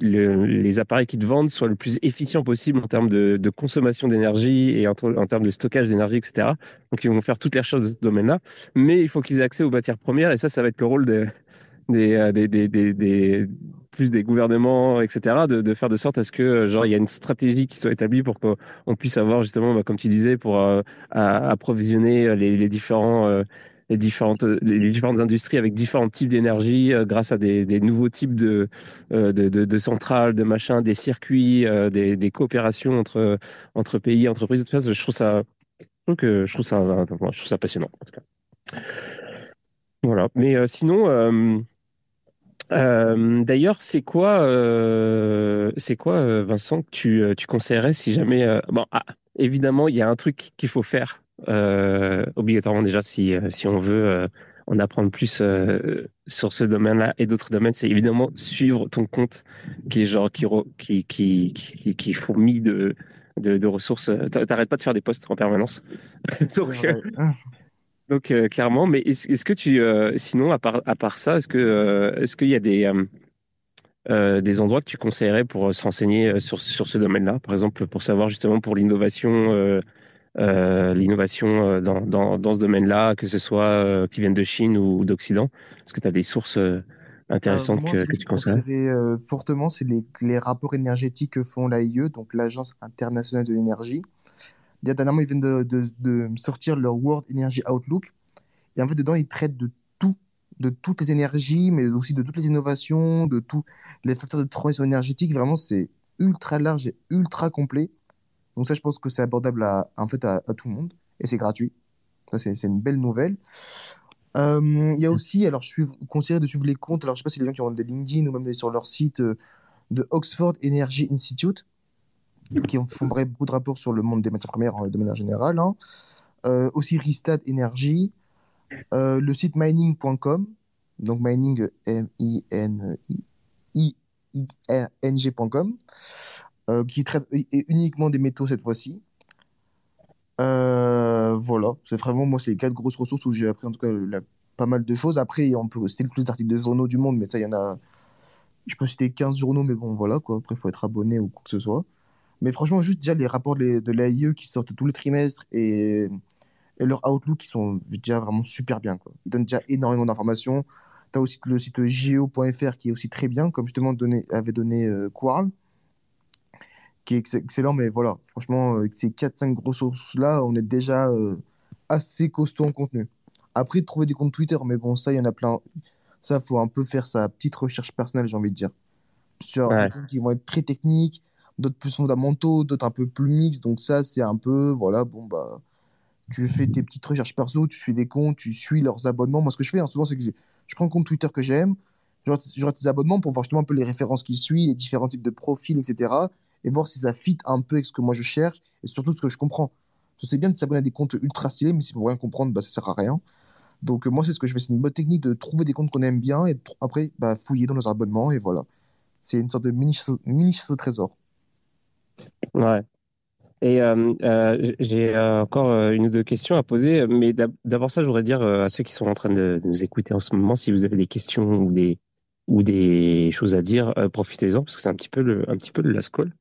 les, appareils qui te vendent soient le plus efficients possible en termes de, consommation d'énergie et en, termes de stockage d'énergie, etc. Donc, ils vont faire toutes les choses de ce domaine-là. Mais il faut qu'ils aient accès aux matières premières et ça, ça va être le rôle des plus des gouvernements, etc., de, faire de sorte à ce que euh, genre il y a une stratégie qui soit établie pour qu'on puisse avoir justement, bah, comme tu disais, pour euh, approvisionner les, les différents euh, les différentes les différentes industries avec différents types d'énergie euh, grâce à des, nouveaux types de, de, centrales, de machins, des circuits, des, coopérations entre entre pays, entreprises. Tout je trouve ça je trouve ça je trouve ça passionnant en tout cas. Voilà. Mais sinon. Euh, D'ailleurs, c'est quoi, euh, c'est quoi, euh, Vincent, que tu, euh, tu conseillerais si jamais, euh, bon, ah, évidemment, il y a un truc qu'il faut faire obligatoirement déjà si si on veut en apprendre plus sur ce domaine-là et d'autres domaines, c'est évidemment suivre ton compte qui est genre qui qui qui qui, qui fourmille de de, de ressources. T'arrêtes pas de faire des posts en permanence. Donc, donc euh, clairement, mais est-ce est que tu, euh, sinon à part à part ça, est-ce que euh, est-ce qu'il y a des des endroits que tu conseillerais pour se renseigner sur sur ce domaine-là, par exemple pour savoir justement pour l'innovation l'innovation dans, dans dans ce domaine-là, que ce soit qui viennent de Chine ou d'Occident, est-ce que tu as des sources intéressantes que, que, tu conseillerais? Fortement, c'est les, les rapports énergétiques que font l'AIE, donc l'Agence internationale de l'énergie. Dernièrement, ils viennent de, sortir leur World Energy Outlook. Et en fait, dedans, ils traitent de tout, de toutes les énergies, mais aussi de toutes les innovations, de tous les facteurs de transition énergétique. Vraiment, c'est ultra large et ultra complet. Donc ça, je pense que c'est abordable à, en fait, à, tout le monde. Et c'est gratuit. Ça, c'est une belle nouvelle. Euh, il y a aussi, alors je suis conseillé de suivre les comptes, alors je sais pas si les gens qui ont des LinkedIn ou même sur leur site euh, de Oxford Energy Institute qui font beaucoup de rapports sur le monde des matières premières de manière générale. Hein. Euh, aussi Ristad Energy, euh, le site mining.com, donc mining M-I-N-I-N-G.com, euh, qui traite uniquement des métaux cette fois-ci. Voilà, c'est vraiment moi, c'est les quatre grosses ressources où j'ai appris en tout cas pas mal de choses. Après, on peut citer plus d'articles de journaux du monde, mais ça, il y en a. Je peux citer 15 journaux, mais bon, voilà, quoi. Après, il faut être abonné ou quoi que ce soit. Mais franchement, juste déjà les rapports de l'AIE qui sortent tous les trimestres et, et leur Outlook qui sont déjà vraiment super bien. Quoi. Ils donnent déjà énormément d'informations. Tu as aussi le site geo.fr qui est aussi très bien, comme justement donné, avait donné euh, Quarl, qui est excellent. Mais voilà, franchement, avec ces 4-5 grosses sources-là, on est déjà euh, assez costaud en contenu. Après, trouver des comptes Twitter, mais bon, ça, il y en a plein. Ça, faut un peu faire sa petite recherche personnelle, j'ai envie de dire. Sur ouais. des comptes qui vont être très techniques, d'autres plus fondamentaux, d'autres un peu plus mixtes. Donc ça, c'est un peu, voilà, bon, bah, tu fais tes petites recherches perso, tu suis des comptes, tu suis leurs abonnements. Moi, ce que je fais hein, souvent, c'est que je prends un compte Twitter que j'aime, je regarde tes abonnements pour voir justement un peu les références qui suivent, les différents types de profils, etc. Et voir si ça fit un peu avec ce que moi je cherche et surtout ce que je comprends. C'est bien de s'abonner à des comptes ultra stylés, mais si pour rien comprendre, bah, ça sert à rien. Donc moi, c'est ce que je fais. C'est une bonne technique de trouver des comptes qu'on aime bien et après, bah, fouiller dans leurs abonnements et voilà. C'est une sorte de mini, mini trésor. Ouais. Et euh, euh, j'ai encore euh, une ou deux questions à poser, mais d'abord ça, je voudrais dire à ceux qui sont en train de, de, nous écouter en ce moment, si vous avez des questions ou des ou des choses à dire, profitez-en parce que c'est un petit peu le un petit peu le last call.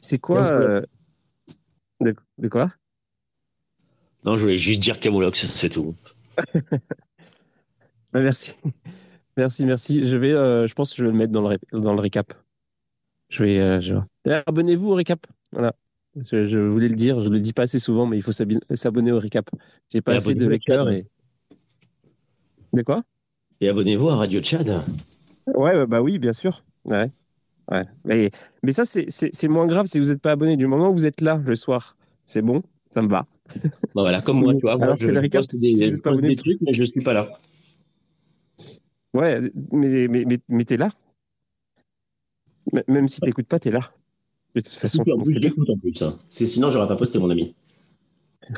c'est quoi de, de, quoi? Non, je voulais juste dire Camoulox, c'est tout. merci, merci, merci. Je vais, je pense que je vais le mettre dans le dans le récap. Je vais, euh, je... abonnez-vous au récap. Voilà. Je, je voulais le dire, je le dis pas assez souvent, mais il faut s'abonner au récap. J'ai pas Et assez de lecteurs et. De quoi? Et abonnez-vous à Radio Tchad. Ouais, bah, bah oui, bien sûr. Ouais. Ouais. Mais, mais ça, c'est- moins grave si vous n'êtes pas abonné. Du moment où vous êtes là le soir, c'est bon, ça me va. Bah voilà, comme moi, tu vois. Moi, Alors je le récap, si des, je pas poste abonné- des trucs, mais je suis pas là. Ouais, mais, mais, mais, mais t'es là. Même si t'écoutes pas, t'es là. De toute façon, en plus, en plus. hein. Sinon, j'aurais pas posté mon ami.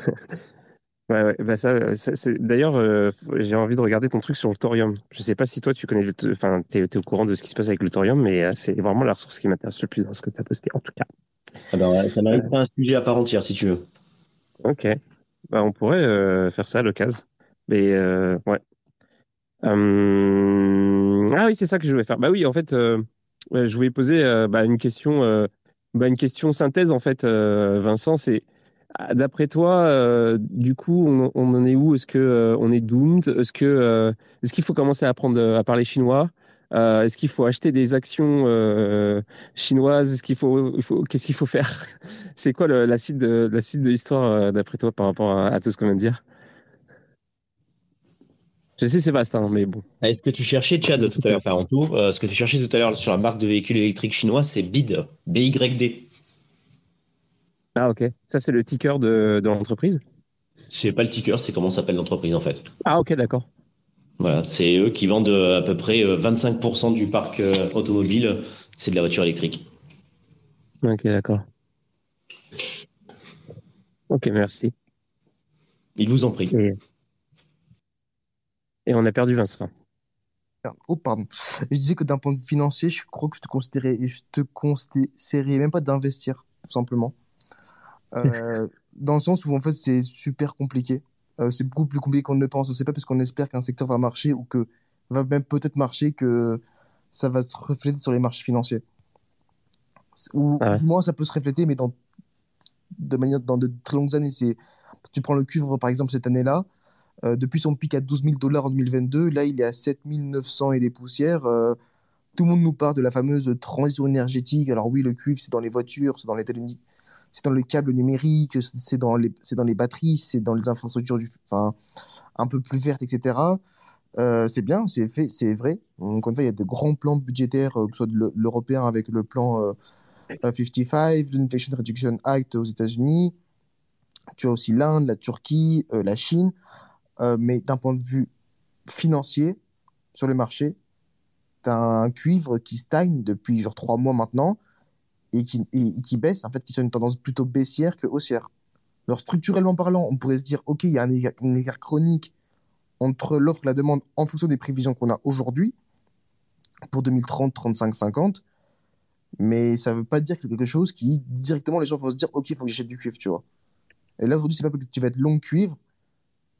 Ouais, ouais, bah ça, ça, c'est... D'ailleurs, euh, j'ai envie de regarder ton truc sur le thorium. Je sais pas si toi, tu connais le, enfin, t'es, t'es au courant de ce qui se passe avec le thorium, mais euh, c'est vraiment la ressource qui m'intéresse le plus dans ce que tu as posté, en tout cas. Alors, euh, ça mérite pas un sujet à part entière, si tu veux. Ok. Bah, on pourrait euh, faire ça à l'occasion. Mais, euh, ouais. Hum, Ah oui, c'est ça que je voulais faire. Bah oui, en fait, euh, je voulais poser euh, bah, une question, euh, bah, une question synthèse, en fait, euh, Vincent. C'est, ah, d'après toi, du coup, on, en est où? Est-ce que on est doomed? Est-ce que est-ce qu'il faut commencer à apprendre à parler chinois? Est-ce qu'il faut acheter des actions chinoises? Est-ce qu'il faut, qu'est-ce qu'il faut faire? C'est quoi la suite de l'histoire d'après toi par rapport à tout ce qu'on vient de dire? Je sais, hein, mais bon. Ah, Est-ce que tu cherchais Tchad tout à l'heure, Parentou euh, Ce que tu cherchais tout à l'heure sur la marque de véhicules électriques chinois, c'est BID. B-Y-D. Ah, ok. Ça, c'est le ticker de, de l'entreprise? C'est pas le ticker, c'est comment s'appelle l'entreprise en fait. Ah, ok, d'accord. Voilà, c'est eux qui vendent euh, à peu près euh, 25% du parc euh, automobile, c'est de la voiture électrique. Ok, d'accord. Ok, merci. Ils vous en prient. Et, et on a perdu Vincent. Oh, pardon. Je disais que d'un point de vue financier, je crois que je te conseillerais, je te conseillerais même pas d'investir, tout simplement. Euh, dans le sens où, en fait, c'est super compliqué. Euh, c'est beaucoup plus compliqué qu'on ne le pense. C'est pas parce qu'on espère qu'un secteur va marcher ou que va même peut-être marcher que ça va se refléter sur les marchés financiers. Ou Ah ouais. du moins, ça peut se refléter, mais dans de manière dans de très longues années. C'est tu prends le cuivre par exemple cette année-là, euh, depuis son pic à 12 000 dollars en 2022, là il est à 7 900 et des poussières. Euh, tout le monde nous parle de la fameuse transition énergétique. Alors oui, le cuivre c'est dans les voitures, c'est dans les télé- c'est c'est dans les batteries, c'est dans les infrastructures enfin un peu plus vertes, etc. Euh, c'est bien, c'est c'est vrai. Encore une fois, il y a de grands plans budgétaires, que ce soit de l'e- l'européen avec le plan euh, euh, 55, l'Inflation Reduction Act aux États-Unis. Tu as aussi l'Inde, la Turquie, la Chine. Euh, mais d'un point de vue financier, sur le marché, tu as un cuivre qui stagne depuis genre trois mois maintenant et qui, et, qui baisse, en fait, qui sont une tendance plutôt baissière que haussière. Alors, structurellement parlant, on pourrait se dire, OK, il y a un écart, chronique entre l'offre et la demande en fonction des prévisions qu'on a aujourd'hui pour 2030, 35, 50. Mais ça veut pas dire que c'est quelque chose qui, directement, les gens vont se dire, OK, il faut que j'achète du cuivre, tu vois. Et là, aujourd'hui, c'est pas parce que tu vas être long cuivre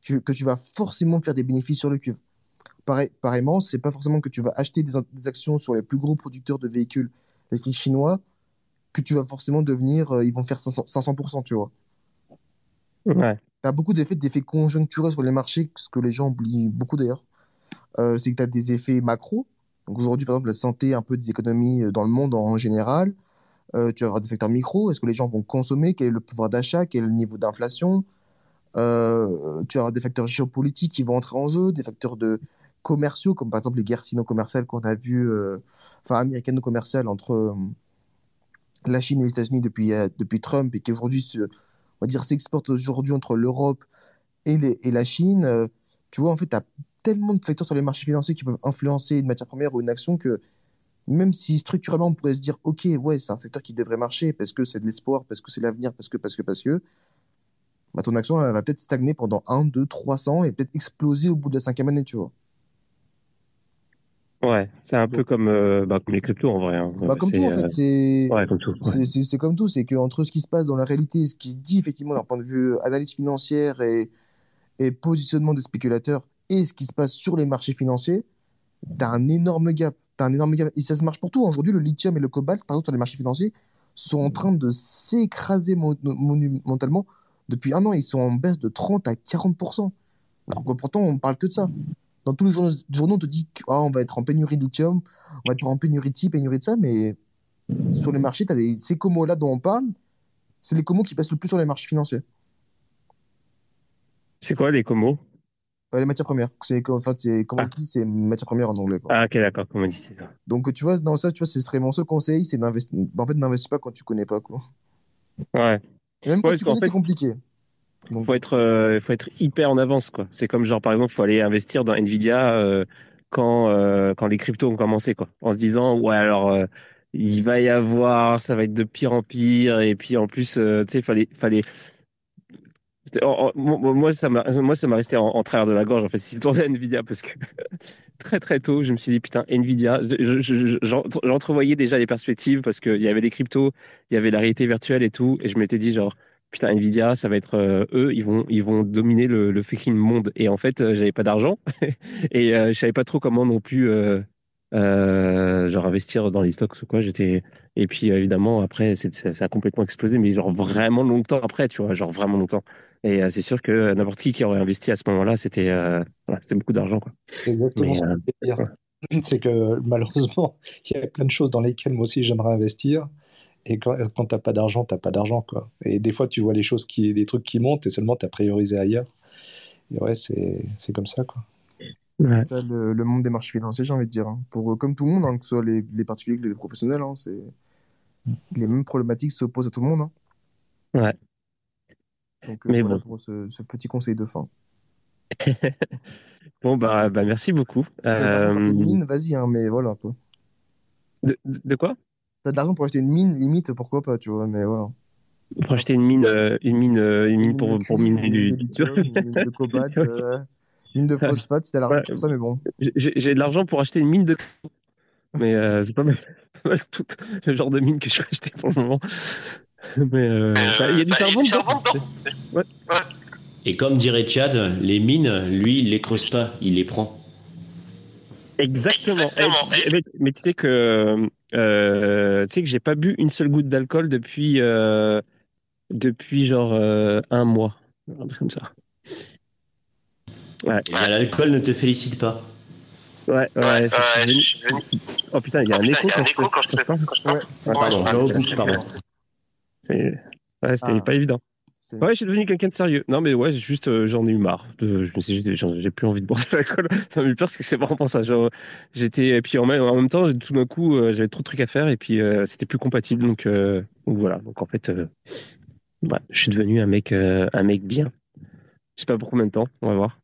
que, que tu vas forcément faire des bénéfices sur le cuivre. Pareil, pareillement, c'est pas forcément que tu vas acheter des, des actions sur les plus gros producteurs de véhicules électriques chinois que tu vas forcément devenir, euh, ils vont faire 500%, 500% tu vois. Ouais. Tu as beaucoup d'effets, d'effets conjoncturels sur les marchés, ce que les gens oublient beaucoup d'ailleurs. Euh, c'est que tu as des effets macro. Donc aujourd'hui, par exemple, la santé, un peu des économies euh, dans le monde en général. Euh, tu vas avoir des facteurs micro. Est-ce que les gens vont consommer? Quel est le pouvoir d'achat? Quel est le niveau d'inflation? Euh, Tu avoir des facteurs géopolitiques qui vont entrer en jeu, des facteurs de commerciaux, comme par exemple les guerres sino-commerciales qu'on a vues, euh, enfin américano-commerciales entre euh, la Chine et les États-Unis depuis, Trump et qui aujourd'hui, on va dire, s'exportent aujourd'hui entre l'Europe et, et la Chine. Tu vois, en fait, tu as tellement de facteurs sur les marchés financiers qui peuvent influencer une matière première ou une action que même si structurellement on pourrait se dire, OK, ouais, c'est un secteur qui devrait marcher parce que c'est de l'espoir, parce que c'est l'avenir, parce que, parce que, parce que, bah, ton action elle va peut-être stagner pendant 1, 2, 300 et peut-être exploser au bout de la cinquième année, tu vois. Ouais, c'est un peu comme, euh, bah, comme les cryptos en vrai. hein. Bah, comme C'est, tout, en euh, fait, c'est. Ouais, comme tout. ouais. C'est- C'est c'est comme tout, c'est qu'entre ce qui se passe dans la réalité, ce qui se dit effectivement d'un point de vue euh, analyse financière et, et positionnement des spéculateurs, et ce qui se passe sur les marchés financiers, t'as un énorme gap. T'as un énorme gap. Et ça se marche pour tout. Aujourd'hui, le lithium et le cobalt, par exemple, sur les marchés financiers, sont en train de s'écraser mo- monumentalement. Depuis un an, ils sont en baisse de 30 à 40%. Alors que pourtant, on parle que de ça. Dans tous les journaux, journaux on te dit qu'on va être en pénurie de lithium, on va être en pénurie de ci, pénurie de ça, mais sur les marchés, as ces comos là dont on parle, c'est les comos qui pèsent le plus sur les marchés financiers. C'est quoi les comos? Euh, les matières premières. C'est en fait, c'est commodity, c'est matières premières en anglais. Quoi. Ah, ok, d'accord, comment dit ça Donc tu vois, dans ça, tu vois, ce serait mon seul conseil, c'est d'investir. En fait, n'investis pas quand tu connais pas quoi. Ouais. Et même quand Ouais, fait- c'est compliqué. Donc, faut être, euh, faut être hyper en avance, quoi. C'est comme genre, par exemple, faut aller investir dans Nvidia euh, quand, euh, quand les cryptos ont commencé, quoi. En se disant, ouais, alors, il va y avoir, ça va être de pire en pire, et puis en plus, tu sais, fallait, fallait. Moi, ça m'a, moi, ça m'a resté en, en travers de la gorge, en fait, si je tournais à Nvidia, parce que très, très tôt, je me suis dit, putain, Nvidia, je- je- je- j'en- j'entrevoyais déjà les perspectives, parce qu'il y avait des cryptos, il y avait la réalité virtuelle et tout, et je m'étais dit, genre, putain Nvidia ça va être euh, eux ils vont ils vont dominer le, le fucking monde. Et en fait euh, j'avais pas d'argent et euh, je savais pas trop comment non plus euh, genre investir dans les stocks ou quoi j'étais et puis euh, évidemment après c'est ça, ça a complètement explosé mais genre vraiment longtemps après tu vois genre vraiment longtemps et euh, c'est sûr que n'importe qui qui aurait investi à ce moment-là c'était euh, voilà, c'était beaucoup d'argent quoi exactement Mais, ce euh. C'est que malheureusement, il y a plein de choses dans lesquelles moi aussi j'aimerais investir. Et quand, quand t'as pas d'argent, t'as pas d'argent, quoi. Et des fois, tu vois les choses qui, des trucs qui montent et seulement t'as priorisé ailleurs. Et ouais, c'est, c'est comme ça, quoi. C'est Ouais. ça le, le monde des marchés financiers, j'ai envie de dire. hein. Pour, euh, comme tout le monde, hein, que ce soit les, les particuliers que les professionnels, hein, c'est... les mêmes problématiques s'opposent à tout le monde. Ouais. Donc, euh, Mais voilà bon. pour ce, ce petit conseil de fin. bon bah, bah merci beaucoup Euh, mine, vas-y, mais voilà. quoi. de, de de quoi? T'as de l'argent pour acheter une mine, limite, pourquoi pas, tu vois, mais voilà. pour acheter une mine euh, une mine euh, une mine Une pour mine pour cuivre, miner du une mine de cobalt, mine de phosphate, si t'as l'argent Ouais. pour ça, mais bon. J'ai de l'argent pour acheter une mine de mais euh, c'est pas mal, pas mal tout le genre de mine que je vais acheter pour le moment. Mais euh, ça- il y a du charbon dedans. Et comme dirait Chad, les mines, lui, il les creuse pas, il les prend. Exactement. Exactement. Eh, mais, mais tu sais que euh, tu sais que j'ai pas bu une seule goutte d'alcool depuis euh, depuis genre euh, un mois, un truc comme ça. Ben, L'alcool ne te félicite pas. Ouais, ouais. Je Oh putain, il y a un écho quand je quand quand je parle. Pardon, Ouais, c'était Ah. pas évident. c'est- Ouais, je suis devenu quelqu'un de sérieux. Non, mais ouais, juste, euh, j'en ai eu marre. De, je me suis dit, j'en- j'ai plus envie de boire de l'alcool. Ça m'a eu peur parce que c'est vraiment ça. J'étais, et puis en même, en même temps, tout d'un coup, euh, j'avais trop de trucs à faire et puis euh, c'était plus compatible. Donc, euh, donc voilà. Donc en fait, euh, bah, je suis devenu un mec, euh, un mec bien. Je sais pas pour combien de temps. On va voir.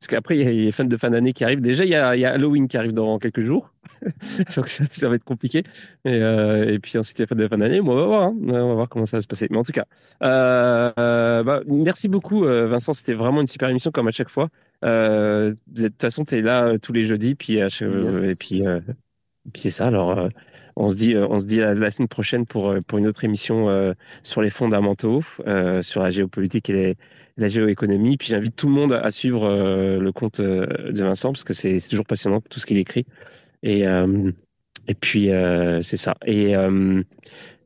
Parce qu'après, il y a les fans de fin d'année qui arrivent. Déjà, il y a, il y a Halloween qui arrive dans quelques jours. Donc ça, ça va être compliqué. Et, euh, et puis ensuite, il y a les fans de fin d'année. Bon, on va voir. hein. On va voir comment ça va se passer. Mais en tout cas, euh, bah, merci beaucoup, euh, Vincent. C'était vraiment une super émission, comme à chaque fois. Euh, de toute façon, tu es là tous les jeudis. Puis, Yes. Et puis, c'est ça. Alors, on se dit, on se dit à la semaine prochaine pour, pour une autre émission euh, sur les fondamentaux, euh, sur la géopolitique et les- la géoéconomie. Puis j'invite tout le monde à suivre euh, le compte euh, de Vincent parce que c'est toujours passionnant tout ce qu'il écrit. Et, euh, et puis, c'est ça. Et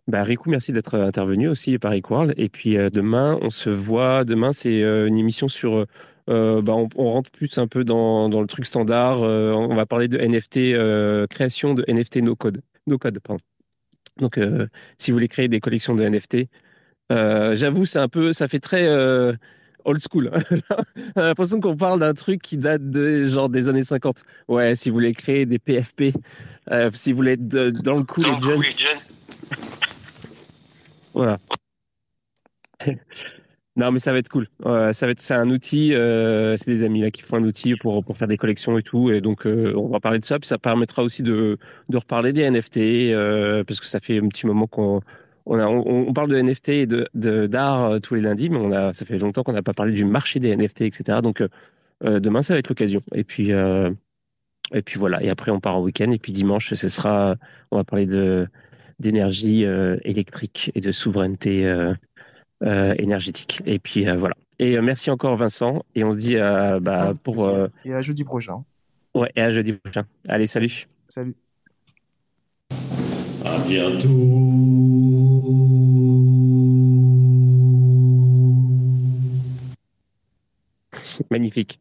bah, Riku, merci d'être intervenu aussi par Equal. Et puis demain, on se voit. Demain, c'est une émission sur. bah, on, rentre plus un peu dans, dans le truc standard. On va parler de NFT, création de NFT no code. No code, pardon. Donc, si vous voulez créer des collections de NFT, j'avoue, c'est un peu, ça fait très old school. On a l'impression qu'on parle d'un truc qui date de genre des années 50. Ouais, si vous voulez créer des PFP, euh, si vous voulez être de- dans le coup, les jeunes, voilà. Non, mais ça va être cool. Euh, ça va être, c'est un outil. euh, c'est des amis là qui font un outil pour pour faire des collections et tout. Et donc, on va parler de ça. Puis ça permettra aussi de de reparler des NFT parce que ça fait un petit moment qu'on on a on, on parle de NFT et de de- d'art euh, tous les lundis, mais on a ça fait longtemps qu'on n'a pas parlé du marché des NFT, etc. Donc euh, euh, demain, ça va être l'occasion. Et puis euh, et puis voilà. Et après, on part en week-end. Et puis dimanche, ce sera, on va parler de d'énergie euh, électrique et de souveraineté euh, euh, énergétique. Et puis euh, voilà. Et euh, merci encore Vincent. Et on se dit euh, bah, Ah, pour euh, Et à jeudi prochain. ouais et à jeudi prochain. Allez salut. Salut. À bientôt. Magnifique.